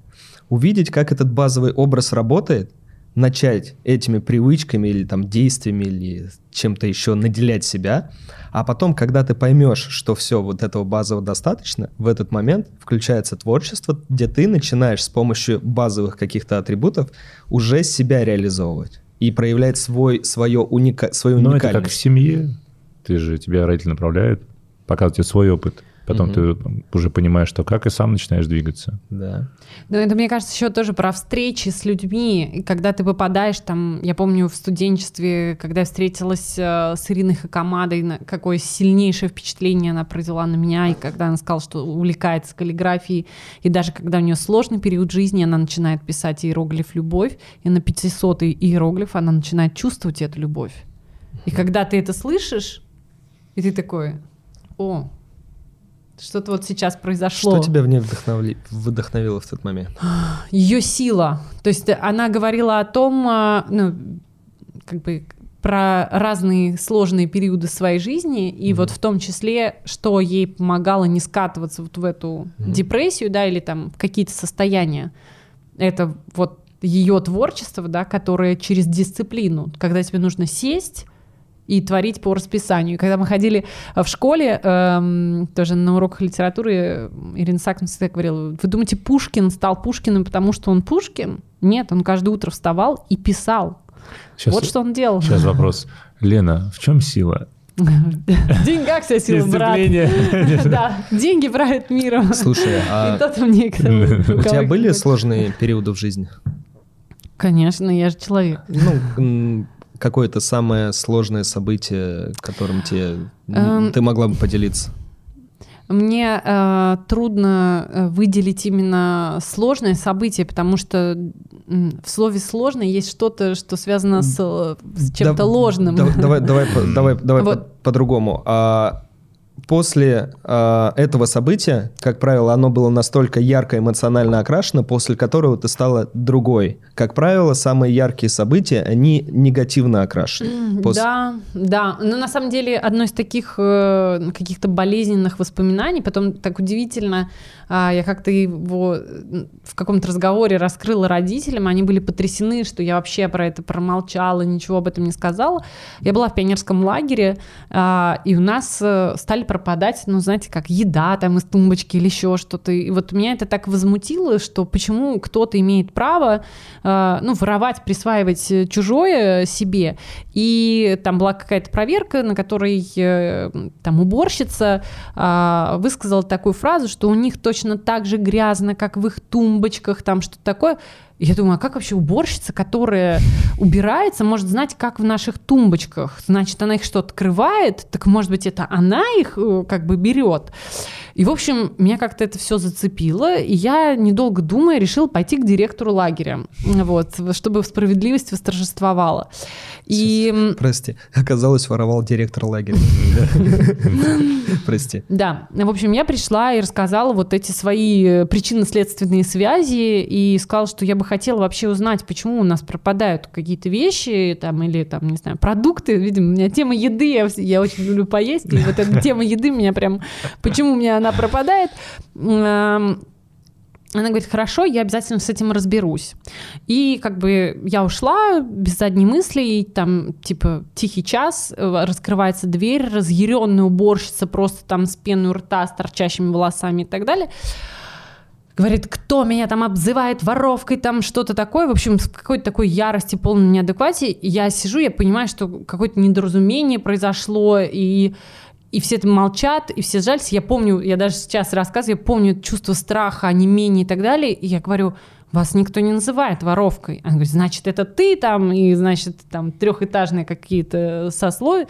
Увидеть, как этот базовый образ работает, начать этими привычками или там действиями или чем-то еще наделять себя, а потом, когда ты поймешь, что все, вот этого базового достаточно, в этот момент включается творчество, где ты начинаешь с помощью базовых каких-то атрибутов уже себя реализовывать и проявлять свой, свое уника, свою уникальность. Ну, это как в семье. Ты же, тебя родители направляют, показывают тебе свой опыт. Потом угу. ты уже понимаешь, что как, и сам начинаешь двигаться. Да. Ну, это, мне кажется, еще тоже про встречи с людьми. когда ты попадаешь там, я помню в студенчестве, когда я встретилась э, с Ириной Хакамадой, какое сильнейшее впечатление она произвела на меня, и когда она сказала, что увлекается каллиграфией, и даже когда у нее сложный период жизни, она начинает писать иероглиф «любовь», и на 500 иероглиф она начинает чувствовать эту любовь. И когда ты это слышишь, и ты такой, о, что-то вот сейчас произошло. Что тебя в ней вдохновли... вдохновило в тот момент? Ее сила. То есть она говорила о том, а, ну, как бы про разные сложные периоды своей жизни, и mm-hmm. вот в том числе, что ей помогало не скатываться вот в эту mm-hmm. депрессию, да, или там какие-то состояния. Это вот ее творчество, да, которое через дисциплину, когда тебе нужно сесть и творить по расписанию. И когда мы ходили в школе, эм, тоже на уроках литературы, Ирина Сакман всегда говорила, вы думаете, Пушкин стал Пушкиным, потому что он Пушкин? Нет, он каждое утро вставал и писал. Сейчас, вот что он делал. Сейчас вопрос. Лена, в чем сила? В деньгах вся сила, брат. <laughs> Да, деньги правят миром. Слушай, а <laughs> у тебя были сложные периоды в жизни? Конечно, я же человек. Ну, какое-то самое сложное событие, которым тебе эм, ты могла бы поделиться? Мне э, трудно э, выделить именно сложное событие, потому что в слове сложно есть что-то, что связано с, с чем-то да, ложным. Да, давай, давай, давай, давай вот. по-другому. По а, после э, этого события, как правило, оно было настолько ярко эмоционально окрашено, после которого ты стала другой. Как правило, самые яркие события, они негативно окрашены. После... Да, да. Но на самом деле одно из таких э, каких-то болезненных воспоминаний, потом так удивительно, э, я как-то его в каком-то разговоре раскрыла родителям, они были потрясены, что я вообще про это промолчала, ничего об этом не сказала. Я была в пионерском лагере, э, и у нас э, стали пропадать, ну, знаете, как еда там из тумбочки или еще что-то. И вот меня это так возмутило, что почему кто-то имеет право, э, ну, воровать, присваивать чужое себе. И там была какая-то проверка, на которой э, там уборщица э, высказала такую фразу, что у них точно так же грязно, как в их тумбочках, там что-то такое. Я думаю, а как вообще уборщица, которая убирается, может знать, как в наших тумбочках? Значит, она их что, открывает? Так, может быть, это она их э, как бы берет? И, в общем, меня как-то это все зацепило, и я, недолго думая, решила пойти к директору лагеря, вот, чтобы справедливость восторжествовала. И... Прости, оказалось, воровал директор лагеря. <laughs> Прости. Да, в общем, я пришла и рассказала вот эти свои причинно-следственные связи, и сказала, что я бы хотела вообще узнать, почему у нас пропадают какие-то вещи, там, или, там, не знаю, продукты. Видимо, у меня тема еды, я, я очень люблю поесть, и вот эта <laughs> тема еды меня прям... Почему у меня она она пропадает. Она говорит, хорошо, я обязательно с этим разберусь. И как бы я ушла без задней мысли, и там типа тихий час, э, раскрывается дверь, разъяренная уборщица просто там с пеной рта, с торчащими волосами и так далее. Говорит, кто меня там обзывает воровкой, там что-то такое. В общем, с какой-то такой ярости, полной неадеквате. Я сижу, я понимаю, что какое-то недоразумение произошло, и и все молчат, и все жались. Я помню, я даже сейчас рассказываю, я помню чувство страха, онемения и так далее. И я говорю, вас никто не называет воровкой. Она говорит, значит, это ты там, и, значит, там трехэтажные какие-то сословия.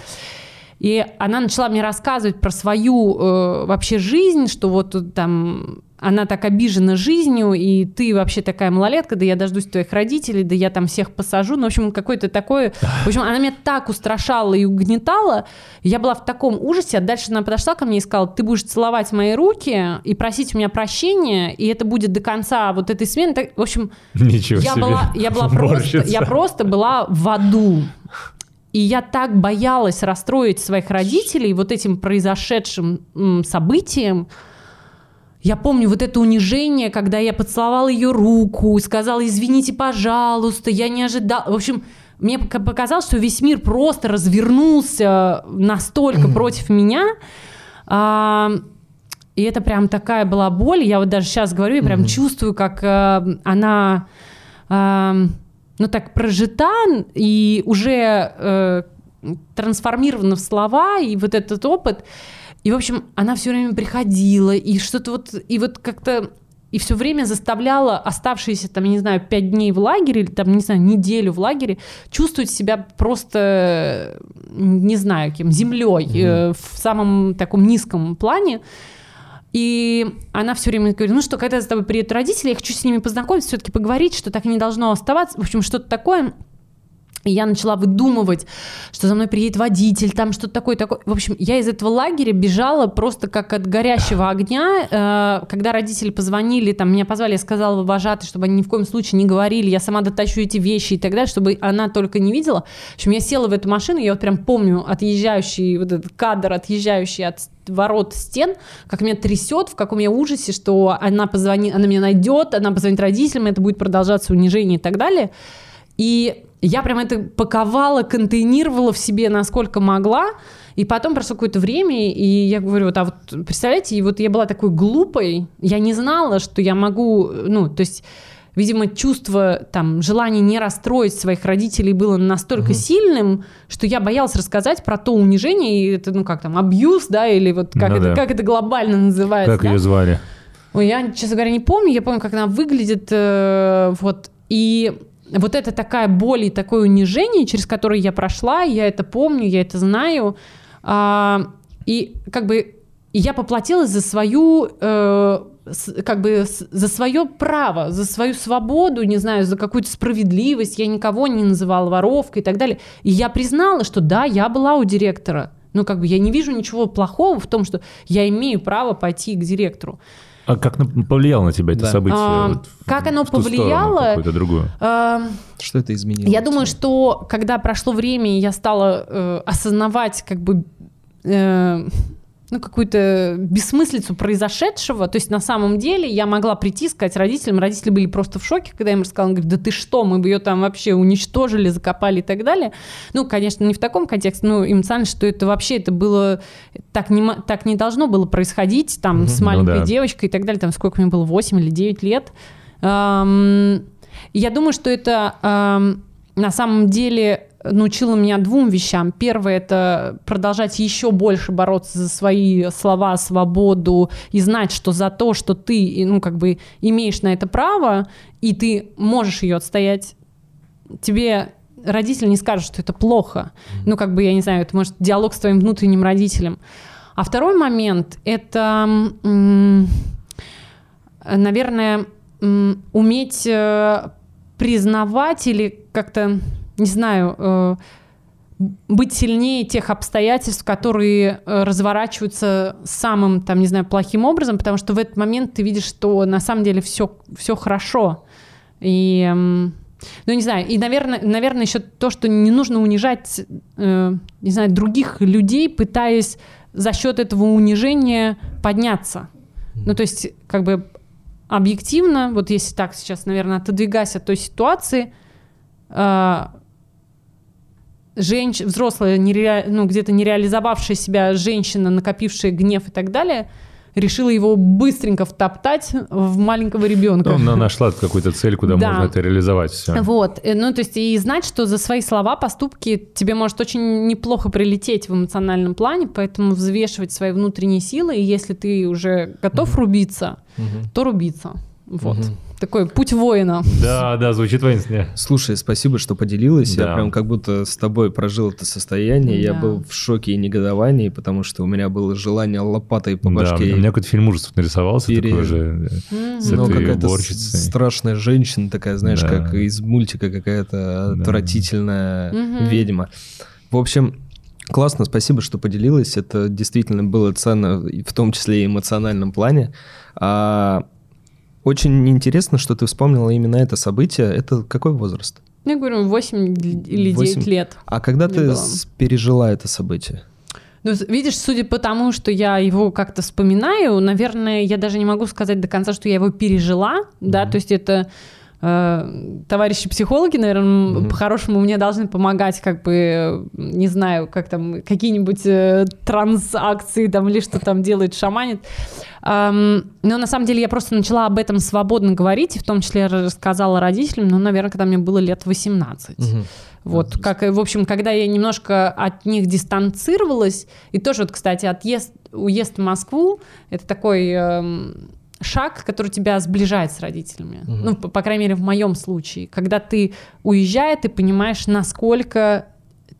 И она начала мне рассказывать про свою э, вообще жизнь, что вот там она так обижена жизнью, и ты вообще такая малолетка, да я дождусь твоих родителей, да я там всех посажу. Ну, в общем, какой-то такой... В общем, она меня так устрашала и угнетала. Я была в таком ужасе, а дальше она подошла ко мне и сказала, ты будешь целовать мои руки и просить у меня прощения, и это будет до конца вот этой смены. Так, в общем, Ничего я себе. была, я была просто, я просто была в аду. И я так боялась расстроить своих родителей вот этим произошедшим событием, я помню вот это унижение, когда я поцеловала ее руку, сказала, извините, пожалуйста, я не ожидала. В общем, мне показалось, что весь мир просто развернулся настолько против меня. А, и это прям такая была боль. Я вот даже сейчас говорю, я прям чувствую, как а, она, а, ну так прожита и уже а, трансформирована в слова, и вот этот опыт. И, в общем, она все время приходила, и что-то вот, и вот как-то и все время заставляла оставшиеся, там, не знаю, пять дней в лагере или, там, не знаю, неделю в лагере чувствовать себя просто, не знаю, кем, землей mm-hmm. э, в самом таком низком плане. И она все время говорит, ну что, когда за тобой приедут родители, я хочу с ними познакомиться, все-таки поговорить, что так не должно оставаться. В общем, что-то такое. И я начала выдумывать, что за мной приедет водитель, там что-то такое, такое. В общем, я из этого лагеря бежала просто как от горящего огня. Э, когда родители позвонили, там меня позвали, я сказала вожатой, чтобы они ни в коем случае не говорили, я сама дотащу эти вещи и так далее, чтобы она только не видела. В общем, я села в эту машину, я вот прям помню отъезжающий, вот этот кадр, отъезжающий от ворот стен, как меня трясет, в каком я ужасе, что она позвонит, она меня найдет, она позвонит родителям, это будет продолжаться унижение и так далее. И я прям это паковала, контейнировала в себе, насколько могла. И потом прошло какое-то время, и я говорю, вот, а вот представляете, и вот я была такой глупой, я не знала, что я могу, ну, то есть видимо, чувство, там, желание не расстроить своих родителей было настолько угу. сильным, что я боялась рассказать про то унижение, и это, ну, как там, абьюз, да, или вот как, ну, это, да. как это глобально называется. Как да? ее звали? Ой, я, честно говоря, не помню, я помню, как она выглядит, э, вот, и вот это такая боль и такое унижение, через которое я прошла, я это помню, я это знаю. А, и как бы я поплатилась за свою, э, как бы за свое право, за свою свободу, не знаю, за какую-то справедливость. Я никого не называла воровкой и так далее. И я признала, что да, я была у директора. Ну, как бы я не вижу ничего плохого в том, что я имею право пойти к директору. А как повлияло на тебя это да. событие? А, вот, как оно повлияло? Какую-то другую. А, что это изменило? Я думаю, что когда прошло время, я стала э, осознавать, как бы э, ну, какую-то бессмыслицу произошедшего. То есть на самом деле я могла прийти, сказать родителям, родители были просто в шоке, когда я им рассказала, он говорит, да ты что, мы бы ее там вообще уничтожили, закопали и так далее. Ну, конечно, не в таком контексте, но эмоционально, что это вообще, это было, так не, так не должно было происходить, там, mm-hmm, с маленькой ну, да. девочкой и так далее, там, сколько мне было, 8 или 9 лет. Эм, я думаю, что это эм, на самом деле научила меня двум вещам. Первое — это продолжать еще больше бороться за свои слова, свободу и знать, что за то, что ты, ну, как бы имеешь на это право, и ты можешь ее отстоять, тебе родители не скажут, что это плохо. Ну, как бы, я не знаю, это может диалог с твоим внутренним родителем. А второй момент — это, наверное, уметь э, признавать или как-то не знаю, э, быть сильнее тех обстоятельств, которые э, разворачиваются самым, там, не знаю, плохим образом, потому что в этот момент ты видишь, что на самом деле все, все хорошо. И, ну, не знаю, и, наверное, наверное, еще то, что не нужно унижать, э, не знаю, других людей, пытаясь за счет этого унижения подняться. Ну, то есть, как бы объективно, вот если так сейчас, наверное, отодвигаясь от той ситуации, женщ... взрослая, нере... ну, где-то не реализовавшая себя женщина, накопившая гнев и так далее, решила его быстренько втоптать в маленького ребенка. Ну, она нашла какую-то цель, куда да. можно это реализовать. Все. Вот, э, ну то есть и знать, что за свои слова, поступки тебе может очень неплохо прилететь в эмоциональном плане, поэтому взвешивать свои внутренние силы, и если ты уже готов угу. рубиться, угу. то рубиться. Вот. Угу. Такой путь воина. Да, да, звучит воинственно. Слушай, спасибо, что поделилась. Да. Я прям как будто с тобой прожил это состояние. Да. Я был в шоке и негодовании, потому что у меня было желание лопатой по башке. Да, у меня какой-то фильм ужасов нарисовался Пере... такой же. Mm-hmm. С ну, какая-то уборщицей. страшная женщина такая, знаешь, да. как из мультика какая-то да. отвратительная mm-hmm. ведьма. В общем, Классно, спасибо, что поделилась. Это действительно было ценно, в том числе и эмоциональном плане. А очень интересно, что ты вспомнила именно это событие. Это какой возраст? Я говорю, 8 или 8. 9 лет. А когда ты было. пережила это событие? Ну, видишь, судя по тому, что я его как-то вспоминаю, наверное, я даже не могу сказать до конца, что я его пережила, mm-hmm. да, то есть это товарищи психологи, наверное, mm-hmm. по-хорошему мне должны помогать, как бы, не знаю, как там, какие-нибудь э, транзакции там или что там делает, шаманит. Но на самом деле я просто начала об этом свободно говорить, и в том числе рассказала родителям, ну, наверное, когда мне было лет 18. Угу. Вот, как, в общем, когда я немножко от них дистанцировалась, и тоже, вот, кстати, отъезд, уезд в Москву, это такой эм, шаг, который тебя сближает с родителями. Угу. Ну, по, по крайней мере, в моем случае. Когда ты уезжаешь, ты понимаешь, насколько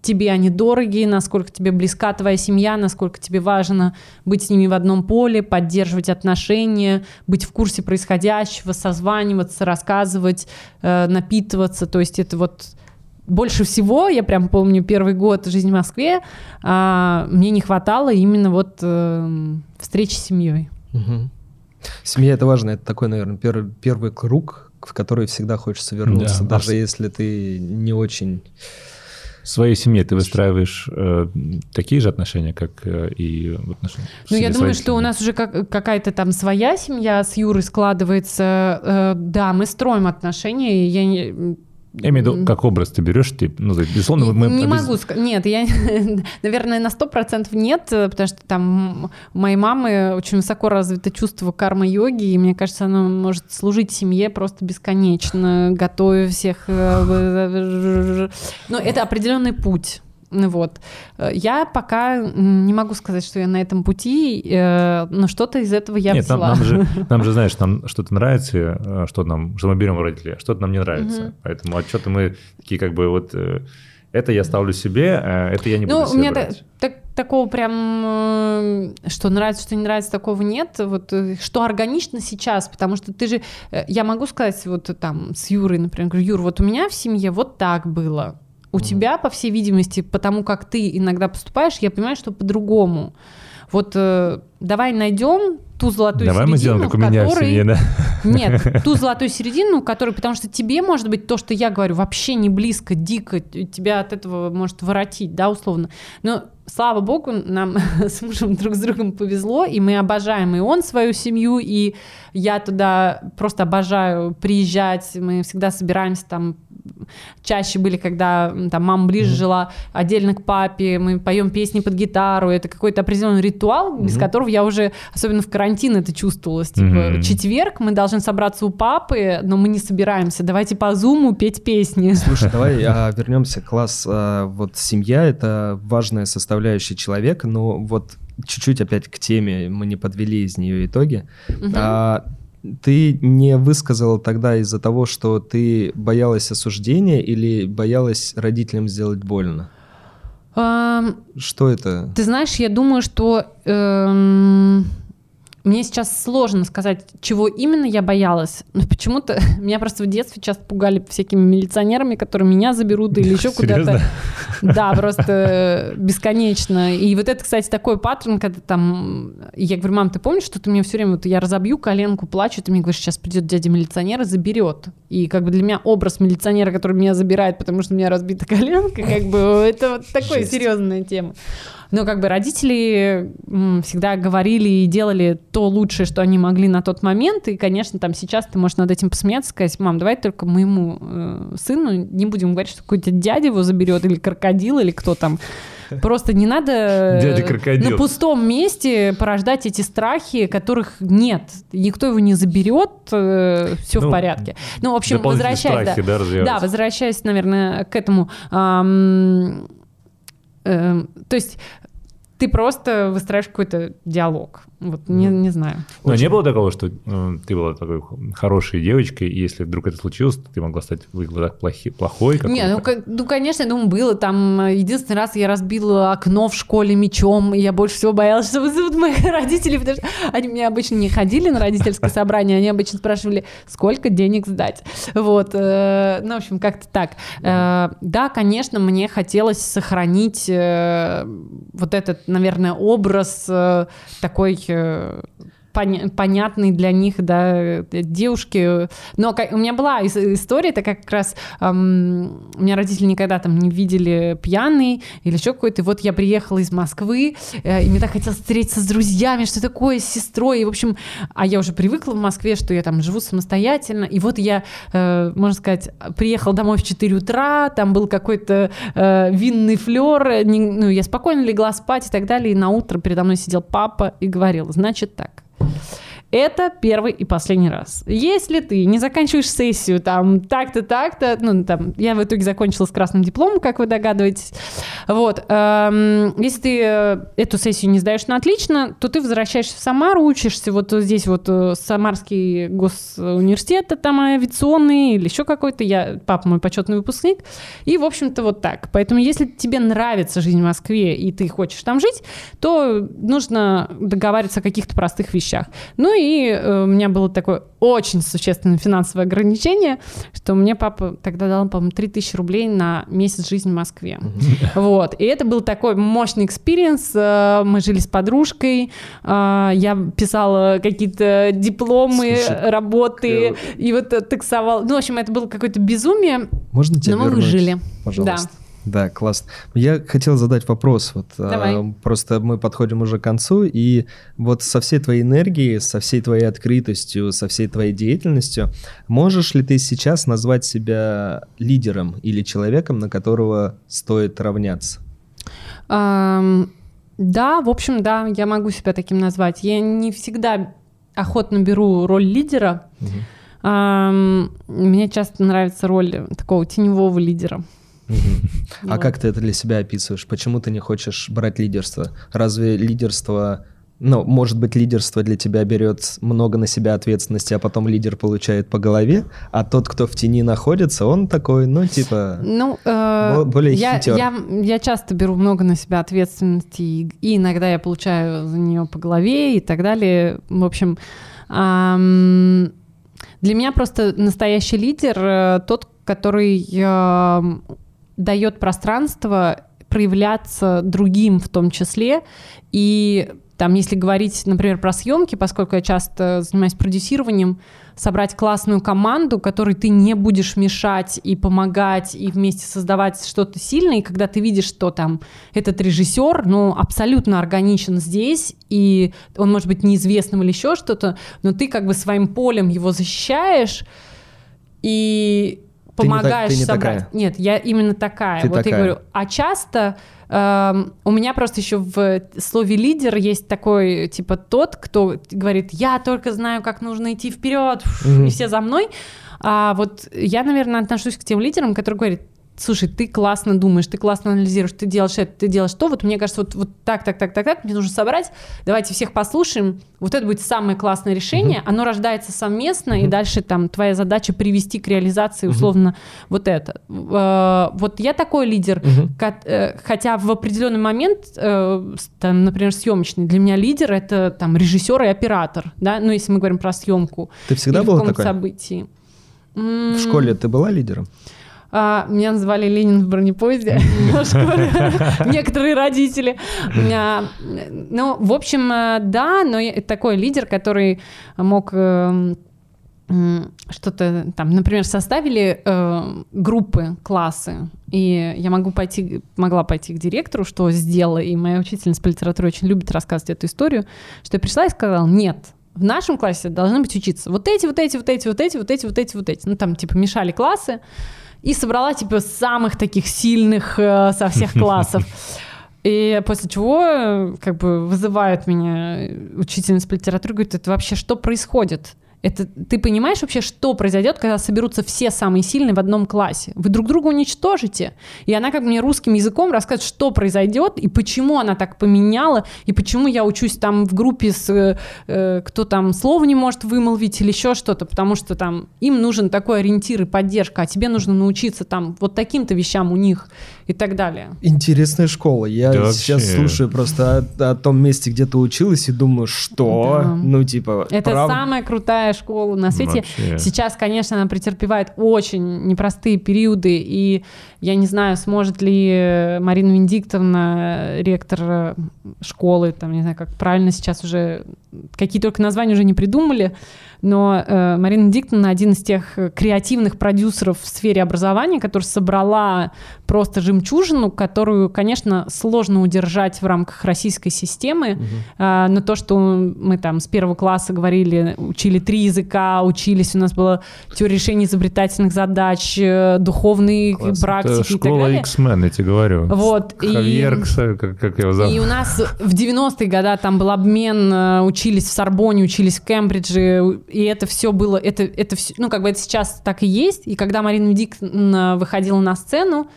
тебе они дороги, насколько тебе близка твоя семья, насколько тебе важно быть с ними в одном поле, поддерживать отношения, быть в курсе происходящего, созваниваться, рассказывать, э, напитываться. То есть это вот больше всего, я прям помню первый год жизни в Москве, а, мне не хватало именно вот э, встречи с семьей. Угу. Семья это важно, это такой, наверное, первый, первый круг, в который всегда хочется вернуться, да, даже а... если ты не очень в своей семье ты выстраиваешь э, такие же отношения, как э, и в отношениях? Ну, я думаю, что у нас уже как, какая-то там своя семья с Юрой складывается. Э, да, мы строим отношения. Я не, я имею в виду, как образ ты берешь, ты, ну, безусловно, мы... Не обез... могу сказать, нет, я, <laughs> наверное, на сто процентов нет, потому что там у моей мамы очень высоко развито чувство карма-йоги, и мне кажется, оно может служить семье просто бесконечно, готовя всех... Э, Но это определенный путь. Вот. Я пока не могу сказать, что я на этом пути, э, но что-то из этого я Нет, взяла. Нам, нам, же, <laughs> нам же, знаешь, нам что-то нравится, э, что, нам, что мы берем у родителей, а что-то нам не нравится. Угу. Поэтому отчеты мы такие как бы вот... Э, это я ставлю себе, а это я не ну, буду себе у меня брать. Так, такого прям, что нравится, что не нравится, такого нет. Вот что органично сейчас, потому что ты же, я могу сказать вот там с Юрой, например, говорю, Юр, вот у меня в семье вот так было у mm тебя, по всей видимости, потому как ты иногда поступаешь, я понимаю, что по-другому. Вот э, давай найдем ту золотую давай середину, мы сделаем, как у меня которой... в семье, да? Нет, <laughs> ту золотую середину, которую, потому что тебе, может быть, то, что я говорю, вообще не близко, дико, тебя от этого может воротить, да, условно. Но слава богу, нам <laughs> с мужем друг с другом повезло, и мы обожаем и он свою семью, и я туда просто обожаю приезжать, мы всегда собираемся там чаще были, когда там мама ближе mm-hmm. жила отдельно к папе, мы поем песни под гитару, это какой-то определенный ритуал, mm-hmm. без которого я уже, особенно в карантин, это чувствовалось. Типа, mm-hmm. четверг мы должны собраться у папы, но мы не собираемся, давайте по зуму петь песни. Слушай, давай <laughs> а, вернемся. Класс, а, вот семья — это важная составляющая человека, но вот чуть-чуть опять к теме мы не подвели из нее итоги. Угу. А, ты не высказала тогда из-за того, что ты боялась осуждения или боялась родителям сделать больно? Что это? Ты знаешь, я думаю, что эм, мне сейчас сложно сказать, чего именно я боялась. Но почему-то <laughs> меня просто в детстве часто пугали всякими милиционерами, которые меня заберут или еще <laughs> куда-то. Да, просто бесконечно. И вот это, кстати, такой паттерн, когда там... Я говорю, мам, ты помнишь, что ты мне все время... Вот я разобью коленку, плачу, ты мне говоришь, сейчас придет дядя милиционер и заберет. И как бы для меня образ милиционера, который меня забирает, потому что у меня разбита коленка, как бы <laughs> это вот такая серьезная тема. Но как бы родители всегда говорили и делали то лучшее, что они могли на тот момент. И, конечно, там сейчас ты можешь над этим посмеяться, сказать, мам, давай только моему э, сыну не будем говорить, что какой-то дядя его заберет, или крокодил, или кто там. Просто не надо э, на пустом месте порождать эти страхи, которых нет. Никто его не заберет, э, все ну, в порядке. Ну, в общем, возвращаясь... Страхи, да, да, да, возвращаясь, наверное, к этому... Эм, э, то есть ты просто выстраиваешь какой-то диалог. Вот не, не знаю. Но Очень... не было такого, что э, ты была такой хорошей девочкой, и если вдруг это случилось, то ты могла стать в их глазах плохи, плохой? Не, ну, ну, конечно, я думаю, было. Там э, единственный раз я разбила окно в школе мечом, и я больше всего боялась, что вызовут моих <laughs> родителей, потому что они меня обычно не ходили на родительское <laughs> собрание, они обычно спрашивали, сколько денег сдать. Вот. Э, ну, в общем, как-то так. Э, да, конечно, мне хотелось сохранить вот этот, наверное, образ такой euh, uh, понятный для них, да, девушки. Но у меня была история, это как раз эм, у меня родители никогда там не видели пьяный или еще какой-то. И вот я приехала из Москвы, э, и мне так хотелось встретиться с друзьями, что такое, с сестрой. И, в общем, а я уже привыкла в Москве, что я там живу самостоятельно. И вот я, э, можно сказать, приехала домой в 4 утра, там был какой-то э, винный флер, не, ну, я спокойно легла спать и так далее. И на утро передо мной сидел папа и говорил, значит так, Mm-hmm. Это первый и последний раз. Если ты не заканчиваешь сессию там так-то, так-то, ну, там, я в итоге закончила с красным дипломом, как вы догадываетесь, вот, эм, если ты э, эту сессию не сдаешь на отлично, то ты возвращаешься в Самару, учишься вот здесь вот э, Самарский госуниверситет, там авиационный или еще какой-то, я, папа мой почетный выпускник, и, в общем-то, вот так. Поэтому, если тебе нравится жизнь в Москве, и ты хочешь там жить, то нужно договариваться о каких-то простых вещах. Ну и э, у меня было такое очень существенное финансовое ограничение, что мне папа тогда дал, по-моему, 3000 рублей на месяц жизни в Москве. Вот. И это был такой мощный experience. Э, мы жили с подружкой, э, я писала какие-то дипломы, Слушай, работы, и вот таксовал. Ну, в общем, это было какое-то безумие. Можно тебя Но мы выжили. Пожалуйста. Да. Да, классно. Я хотел задать вопрос. Вот, Давай. А, просто мы подходим уже к концу, и вот со всей твоей энергией, со всей твоей открытостью, со всей твоей деятельностью, можешь ли ты сейчас назвать себя лидером или человеком, на которого стоит равняться? Um, да, в общем, да, я могу себя таким назвать. Я не всегда охотно беру роль лидера. Угу. Um, мне часто нравится роль такого теневого лидера. А как ты это для себя описываешь? Почему ты не хочешь брать лидерство? Разве лидерство ну, может быть, лидерство для тебя берет много на себя ответственности, а потом лидер получает по голове, а тот, кто в тени находится, он такой, ну, типа, ну, э, более я, хитер. Я, я часто беру много на себя ответственности, и, и иногда я получаю за нее по голове и так далее. В общем, эм, для меня просто настоящий лидер э, тот, который э, дает пространство проявляться другим в том числе. И там, если говорить, например, про съемки, поскольку я часто занимаюсь продюсированием, собрать классную команду, которой ты не будешь мешать и помогать, и вместе создавать что-то сильное, и когда ты видишь, что там этот режиссер, ну, абсолютно органичен здесь, и он может быть неизвестным или еще что-то, но ты как бы своим полем его защищаешь, и помогаешь ты не, ты не собрать. Такая. Нет, я именно такая. Ты вот такая. я говорю, а часто э, у меня просто еще в слове лидер есть такой, типа, тот, кто говорит, я только знаю, как нужно идти вперед, mm-hmm. и все за мной. А вот я, наверное, отношусь к тем лидерам, которые говорят, слушай, ты классно думаешь, ты классно анализируешь, ты делаешь это, ты делаешь то, вот мне кажется, вот, вот так, так, так, так, так, мне нужно собрать, давайте всех послушаем, вот это будет самое классное решение, оно рождается совместно, и дальше там твоя задача привести к реализации условно вот это. Э, вот я такой лидер, uh-huh. хотя в определенный момент, э, там, например, съемочный, для меня лидер это там режиссер и оператор, да, ну если мы говорим про съемку. Ты всегда была такой? событии. В школе ты была лидером? А, меня называли Ленин в бронепоезде <laughs> <laughs> Некоторые родители. Ну, в общем, э, да, но такой лидер, который мог э, что-то там, например, составили э, группы, классы, и я могу пойти, могла пойти к директору, что сделала, и моя учительница по литературе очень любит рассказывать эту историю, что я пришла и сказала, нет, в нашем классе должны быть учиться вот эти, вот эти, вот эти, вот эти, вот эти, вот эти, вот эти. Ну, там, типа, мешали классы, и собрала, типа, самых таких сильных э, со всех <laughs> классов. И после чего, э, как бы, вызывает меня учительница по литературе, говорит, это вообще что происходит? Это ты понимаешь вообще, что произойдет, когда соберутся все самые сильные в одном классе? Вы друг друга уничтожите. И она как бы мне русским языком рассказывает, что произойдет и почему она так поменяла, и почему я учусь там в группе с э, э кто там слово не может вымолвить или еще что-то, потому что там им нужен такой ориентир и поддержка, а тебе нужно научиться там вот таким-то вещам у них и так далее. Интересная школа. Я да сейчас вообще. слушаю просто о, о том месте, где ты училась, и думаю, что? Да. Ну, типа, Это прав... самая крутая школа на свете. Вообще. Сейчас, конечно, она претерпевает очень непростые периоды, и я не знаю, сможет ли Марина Венедиктовна, ректор школы, там, не знаю, как правильно сейчас уже, какие только названия уже не придумали, но э, Марина Диктона один из тех креативных продюсеров в сфере образования, который собрала просто жемчужину, которую, конечно, сложно удержать в рамках российской системы. Угу. Э, но то, что мы там с первого класса говорили, учили три языка, учились, у нас была теория решения изобретательных задач, э, духовные Класс. практики Это и так далее. X-Men, я тебе говорю. Вот. Хавьер, и, как, как его зовут. И у нас в 90-е годы там был обмен, э, учились в Сорбоне, учились в Кембридже, и это все было, это, это все, ну, как бы это сейчас так и есть. И когда Марина Дик выходила на сцену,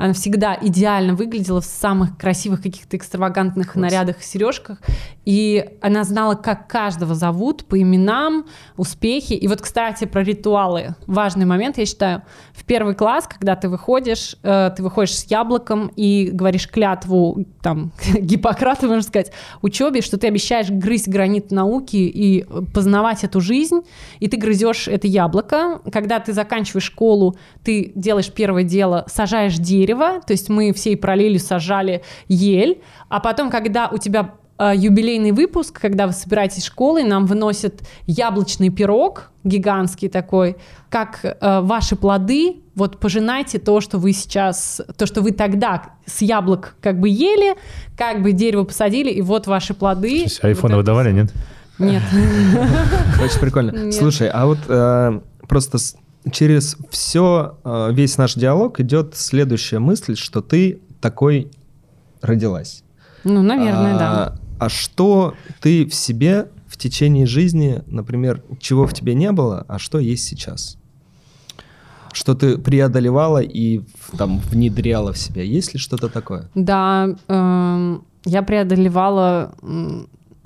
она всегда идеально выглядела в самых красивых каких-то экстравагантных Класс. нарядах и сережках. И она знала, как каждого зовут по именам, успехи. И вот, кстати, про ритуалы. Важный момент, я считаю. В первый класс, когда ты выходишь, э, ты выходишь с яблоком и говоришь клятву, там, <laughs> Гиппократу, можно сказать, учебе, что ты обещаешь грызть гранит науки и познавать эту жизнь, и ты грызешь это яблоко. Когда ты заканчиваешь школу, ты делаешь первое дело, сажаешь дерево, то есть мы всей параллелью сажали ель, а потом, когда у тебя э, юбилейный выпуск, когда вы собираетесь школой, нам выносят яблочный пирог, гигантский такой, как э, ваши плоды, вот пожинайте то, что вы сейчас, то, что вы тогда с яблок как бы ели, как бы дерево посадили, и вот ваши плоды. Айфоны вот выдавали, нет? Нет. Очень прикольно. Слушай, а вот э, просто через все, э, весь наш диалог идет следующая мысль, что ты такой родилась. Ну, наверное, а, да. А что ты в себе в течение жизни, например, чего в тебе не было, а что есть сейчас? Что ты преодолевала и там внедряла в себя? Есть ли что-то такое? Да, э, я преодолевала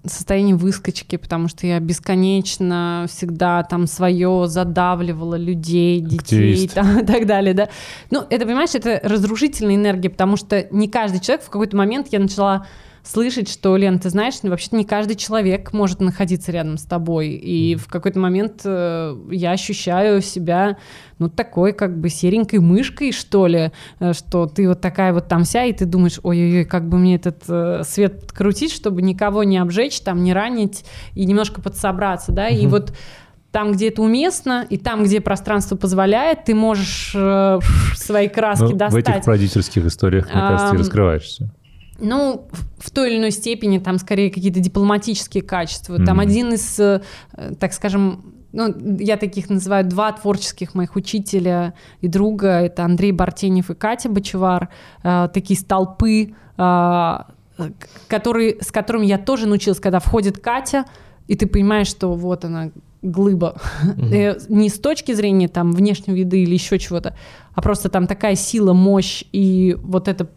состояние выскочки, потому что я бесконечно всегда там свое задавливала людей, детей <laughs> там, и так далее, да. Ну, это, понимаешь, это разрушительная энергия, потому что не каждый человек в какой-то момент я начала слышать, что, Лен, ты знаешь, ну, вообще-то не каждый человек может находиться рядом с тобой. И в какой-то момент э, я ощущаю себя, ну, такой как бы серенькой мышкой, что ли, э, что ты вот такая вот там вся, и ты думаешь, ой-ой-ой, как бы мне этот э, свет подкрутить, чтобы никого не обжечь, там, не ранить и немножко подсобраться, да, mm-hmm. и вот там, где это уместно, и там, где пространство позволяет, ты можешь э, свои краски ну, достать. В этих родительских историях, мне кажется, ты раскрываешься. Ну, в той или иной степени там скорее какие-то дипломатические качества. Mm-hmm. Там один из, э, так скажем, ну, я таких называю два творческих моих учителя и друга. Это Андрей Бартенев и Катя Бочевар. Э, такие столпы, э, которые, с которыми я тоже научилась, когда входит Катя, и ты понимаешь, что вот она, глыба. Mm-hmm. Не с точки зрения там внешнего вида или еще чего-то, а просто там такая сила, мощь и вот это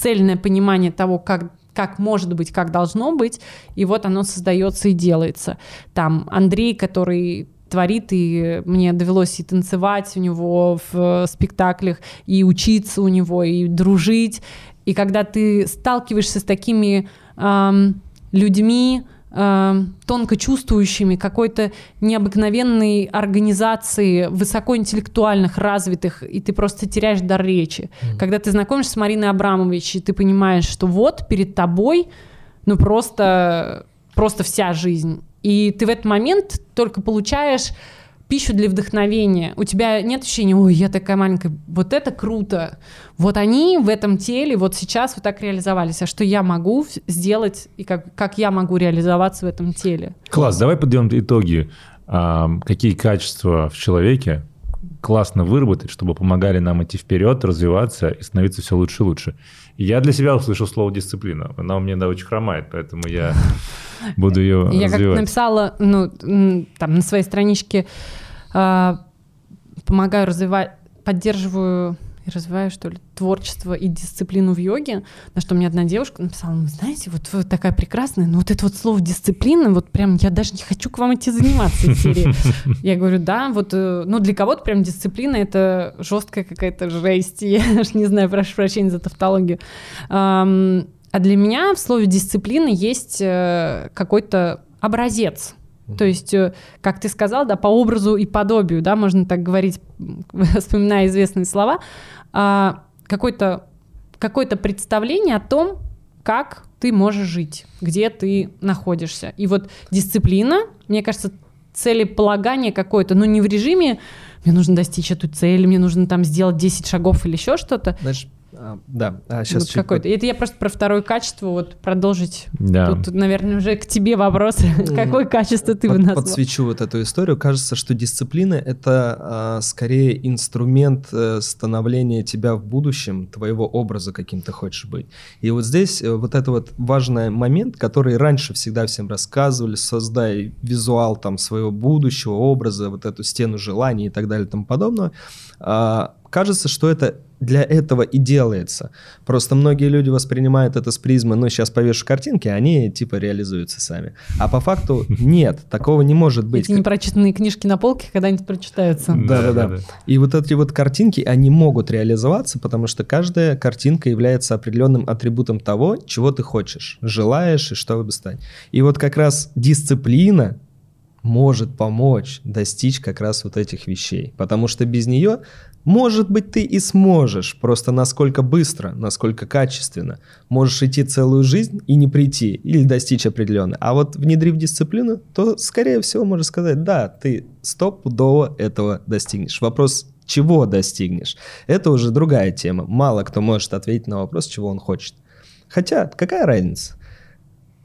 цельное понимание того, как как может быть, как должно быть, и вот оно создается и делается. Там Андрей, который творит, и мне довелось и танцевать у него в спектаклях, и учиться у него, и дружить. И когда ты сталкиваешься с такими эм, людьми, э, тонко чувствующими какой-то необыкновенной организации высокоинтеллектуальных, развитых, и ты просто теряешь дар речи. Mm. Когда ты знакомишься с Мариной Абрамович, и ты понимаешь, что вот перед тобой, ну просто, просто вся жизнь. И ты в этот момент только получаешь пищу для вдохновения. У тебя нет ощущения, ой, я такая маленькая, вот это круто. Вот они в этом теле вот сейчас вот так реализовались. А что я могу сделать и как, как я могу реализоваться в этом теле? Класс, давай подведем итоги. А, какие качества в человеке классно выработать, чтобы помогали нам идти вперед, развиваться и становиться все лучше и лучше. Я для себя услышал слово дисциплина. Она у меня да, очень хромает, поэтому я буду ее Я как написала ну, там, на своей страничке, э, помогаю развивать, поддерживаю развиваю, что ли, творчество и дисциплину в йоге, на что мне одна девушка написала, ну, знаете, вот вы такая прекрасная, но вот это вот слово дисциплина, вот прям я даже не хочу к вам идти заниматься. <laughs> Я говорю, да, вот, э, ну, для кого-то прям дисциплина — это жесткая какая-то жесть, <laughs> я аж не знаю, прошу прощения за тавтологию. А для меня в слове дисциплина есть э, какой-то образец, то есть, э, как ты сказал, да, по образу и подобию, да, можно так говорить, <laughs> вспоминая известные слова, а, какое-то какое представление о том, как ты можешь жить, где ты находишься. И вот дисциплина, мне кажется, целеполагание какое-то, но не в режиме мне нужно достичь эту цель, мне нужно там сделать 10 шагов или еще что-то. Знаешь, а, да, а сейчас вот какой-то. Это я просто про второе качество вот продолжить. Да. Тут, наверное, уже к тебе вопрос. <laughs> Какое качество ты бы назвал? Подсвечу вот эту историю. Кажется, что дисциплина — это а, скорее инструмент а, становления тебя в будущем, твоего образа, каким ты хочешь быть. И вот здесь э, вот это вот важный момент, который раньше всегда всем рассказывали, создай визуал там своего будущего образа, вот эту стену желаний и так далее и тому подобное. А, кажется, что это для этого и делается. Просто многие люди воспринимают это с призмы, ну, сейчас повешу картинки, они типа реализуются сами. А по факту <laughs> нет, такого не может быть. Эти непрочитанные книжки на полке когда-нибудь прочитаются. Да-да-да. И вот эти вот картинки, они могут реализоваться, потому что каждая картинка является определенным атрибутом того, чего ты хочешь, желаешь и что бы стать. И вот как раз дисциплина, может помочь достичь как раз вот этих вещей. Потому что без нее, может быть, ты и сможешь, просто насколько быстро, насколько качественно. Можешь идти целую жизнь и не прийти, или достичь определенно. А вот внедрив дисциплину, то, скорее всего, можно сказать, да, ты стопудово этого достигнешь. Вопрос, чего достигнешь, это уже другая тема. Мало кто может ответить на вопрос, чего он хочет. Хотя, какая разница?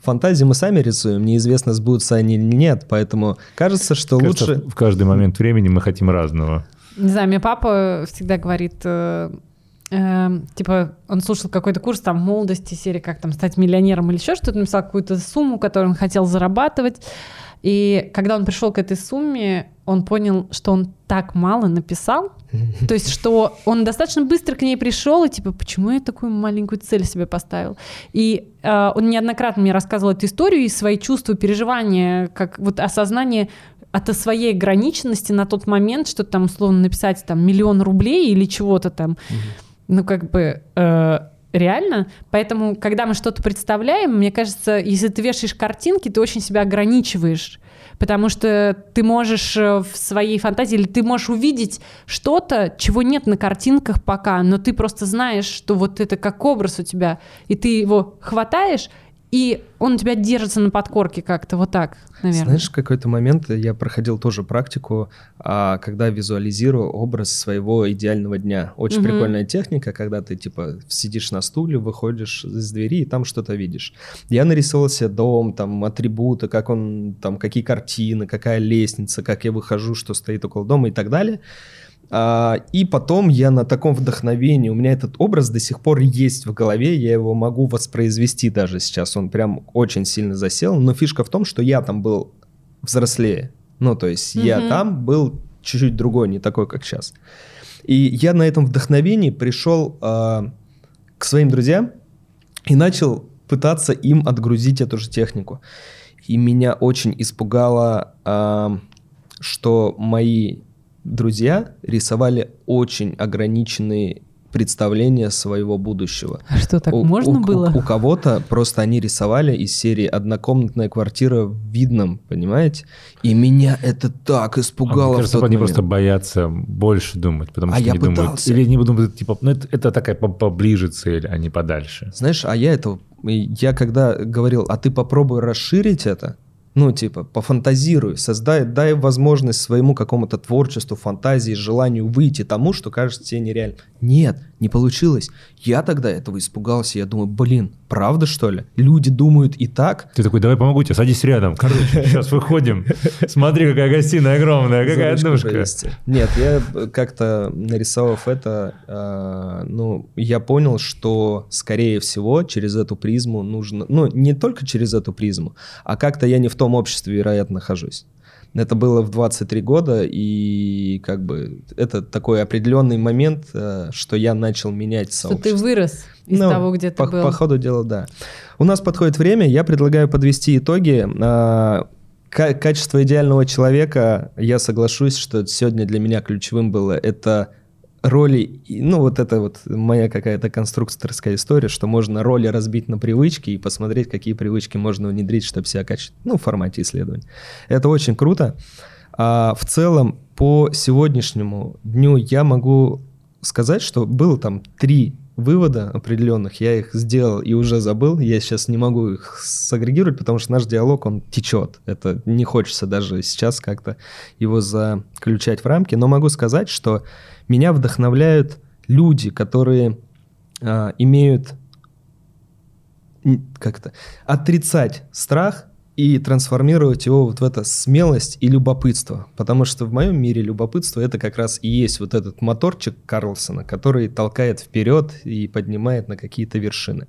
фантазии мы сами рисуем, неизвестно, сбудутся они или нет, поэтому кажется, что кажется, лучше... в каждый момент времени мы хотим разного. Не знаю, мне папа всегда говорит, э, э, типа, он слушал какой-то курс там молодости, серии «Как там стать миллионером» или еще что-то, написал какую-то сумму, которую он хотел зарабатывать, и когда он пришел к этой сумме, он понял, что он так мало написал, <laughs> то есть, что он достаточно быстро к ней пришел, и типа, почему я такую маленькую цель себе поставил? И э, он неоднократно мне рассказывал эту историю и свои чувства, переживания, как вот осознание от своей ограниченности на тот момент, что там условно написать там миллион рублей или чего-то там, ну как бы э, реально. Поэтому, когда мы что-то представляем, мне кажется, если ты вешаешь картинки, ты очень себя ограничиваешь. Потому что ты можешь э, в своей фантазии, или ты можешь увидеть что-то, чего нет на картинках пока, но ты просто знаешь, что вот это как образ у тебя, и ты его хватаешь, и он у тебя держится на подкорке как-то вот так, наверное. Знаешь, в какой-то момент я проходил тоже практику, а, когда визуализирую образ своего идеального дня. Очень угу. прикольная техника, когда ты типа сидишь на стуле, выходишь из двери и там что-то видишь. Я нарисовал себе дом, там атрибуты, как он, там какие картины, какая лестница, как я выхожу, что стоит около дома и так далее. А, и потом я на таком вдохновении, у меня этот образ до сих пор есть в голове, я его могу воспроизвести даже сейчас, он прям очень сильно засел, но фишка в том, что я там был взрослее, ну то есть mm-hmm. я там был чуть-чуть другой, не такой, как сейчас. И я на этом вдохновении пришел э, к своим друзьям и начал пытаться им отгрузить эту же технику. И меня очень испугало, э, что мои друзья рисовали очень ограниченные представления своего будущего. А что, так у, можно у, было? У, у кого-то просто они рисовали из серии «Однокомнатная квартира в Видном», понимаете? И меня это так испугало а мне кажется, они просто боятся больше думать, потому а что я не пытался. думают... Или не думают, типа, ну это, это такая поближе цель, а не подальше. Знаешь, а я это... Я когда говорил, а ты попробуй расширить это, ну, типа, пофантазируй, создай, дай возможность своему какому-то творчеству, фантазии, желанию выйти тому, что кажется тебе нереально. Нет, не получилось. Я тогда этого испугался. Я думаю, блин, правда что ли? Люди думают и так. Ты такой, давай помогу тебе, садись рядом. Короче, сейчас выходим. Смотри, какая гостиная огромная, какая однушка. Нет, я как-то нарисовав это, э, ну, я понял, что, скорее всего, через эту призму нужно... Ну, не только через эту призму, а как-то я не в том обществе, вероятно, нахожусь. Это было в 23 года, и как бы это такой определенный момент, э, что я начал менять сообщество. Что ты вырос из ну, того, где ты по, был. По ходу дела, да. У нас подходит время, я предлагаю подвести итоги. А, качество идеального человека, я соглашусь, что сегодня для меня ключевым было это роли, ну вот это вот моя какая-то конструкторская история, что можно роли разбить на привычки и посмотреть, какие привычки можно внедрить, чтобы себя качать, ну, в формате исследований. Это очень круто. А в целом, по сегодняшнему дню я могу сказать, что было там три вывода определенных, я их сделал и уже забыл, я сейчас не могу их сагрегировать, потому что наш диалог, он течет, это не хочется даже сейчас как-то его заключать в рамки, но могу сказать, что меня вдохновляют люди, которые а, имеют как-то отрицать страх и трансформировать его вот в это смелость и любопытство. Потому что в моем мире любопытство это как раз и есть вот этот моторчик Карлсона, который толкает вперед и поднимает на какие-то вершины.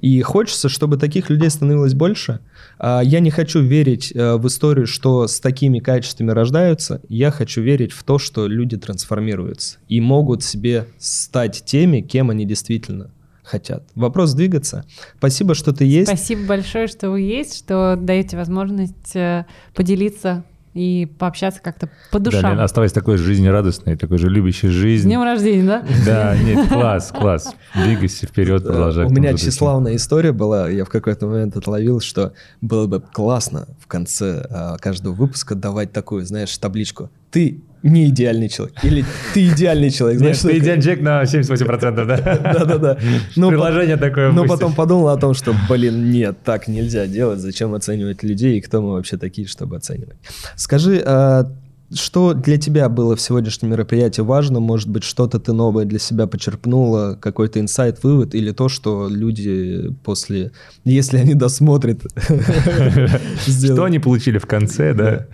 И хочется, чтобы таких людей становилось больше. А, я не хочу верить э, в историю, что с такими качествами рождаются. Я хочу верить в то, что люди трансформируются и могут себе стать теми, кем они действительно хотят. Вопрос двигаться. Спасибо, что ты есть. Спасибо большое, что вы есть, что даете возможность э, поделиться и пообщаться как-то по душам. Да, оставайся такой жизнерадостной, такой же любящей жизнь. С днем рождения, да? Да, нет, класс, класс. Двигайся вперед, продолжай. У меня тщеславная история была, я в какой-то момент отловил, что было бы классно в конце а, каждого выпуска давать такую, знаешь, табличку. Ты не идеальный человек. Или ты идеальный человек. Знаешь, Нет, ты идеальный человек на 78%, да? <laughs> Да-да-да. <laughs> Приложение такое Но потом подумал о том, что, блин, нет, так нельзя делать. Зачем оценивать людей и кто мы вообще такие, чтобы оценивать? Скажи, а что для тебя было в сегодняшнем мероприятии важно? Может быть, что-то ты новое для себя почерпнула, какой-то инсайт, вывод, или то, что люди после, если они досмотрят... <laughs> Что они получили в конце, да,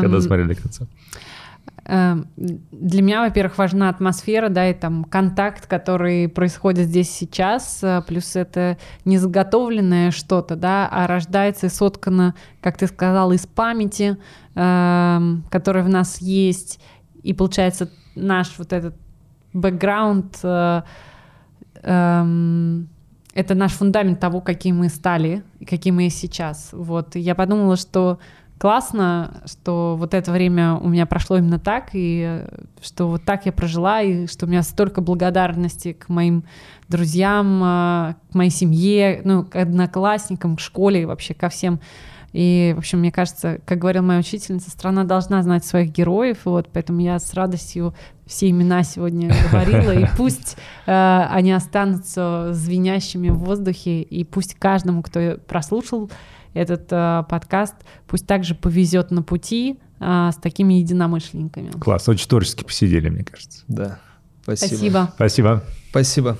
когда смотрели конца? Эм, для меня, во-первых, важна атмосфера, да, и там контакт, который происходит здесь сейчас, э, плюс это не заготовленное что-то, да, а рождается и соткано, как ты сказал, из памяти, эм, которая в нас есть, и получается наш вот этот бэкграунд, э, эм, это наш фундамент того, какие мы стали какие мы сейчас. Вот. Я подумала, что классно, что вот это время у меня прошло именно так, и что вот так я прожила, и что у меня столько благодарности к моим друзьям, а, к моей семье, ну, к одноклассникам, к школе, вообще ко всем. И, в общем, мне кажется, как говорила моя учительница, страна должна знать своих героев, и вот поэтому я с радостью все имена сегодня <laughs> говорила, и пусть э, они останутся звенящими в воздухе, и пусть каждому, кто прослушал этот э, подкаст, пусть также повезет на пути э, с такими единомышленниками. Класс, очень творчески посидели, мне кажется. Да, спасибо. Спасибо. Спасибо. Спасибо.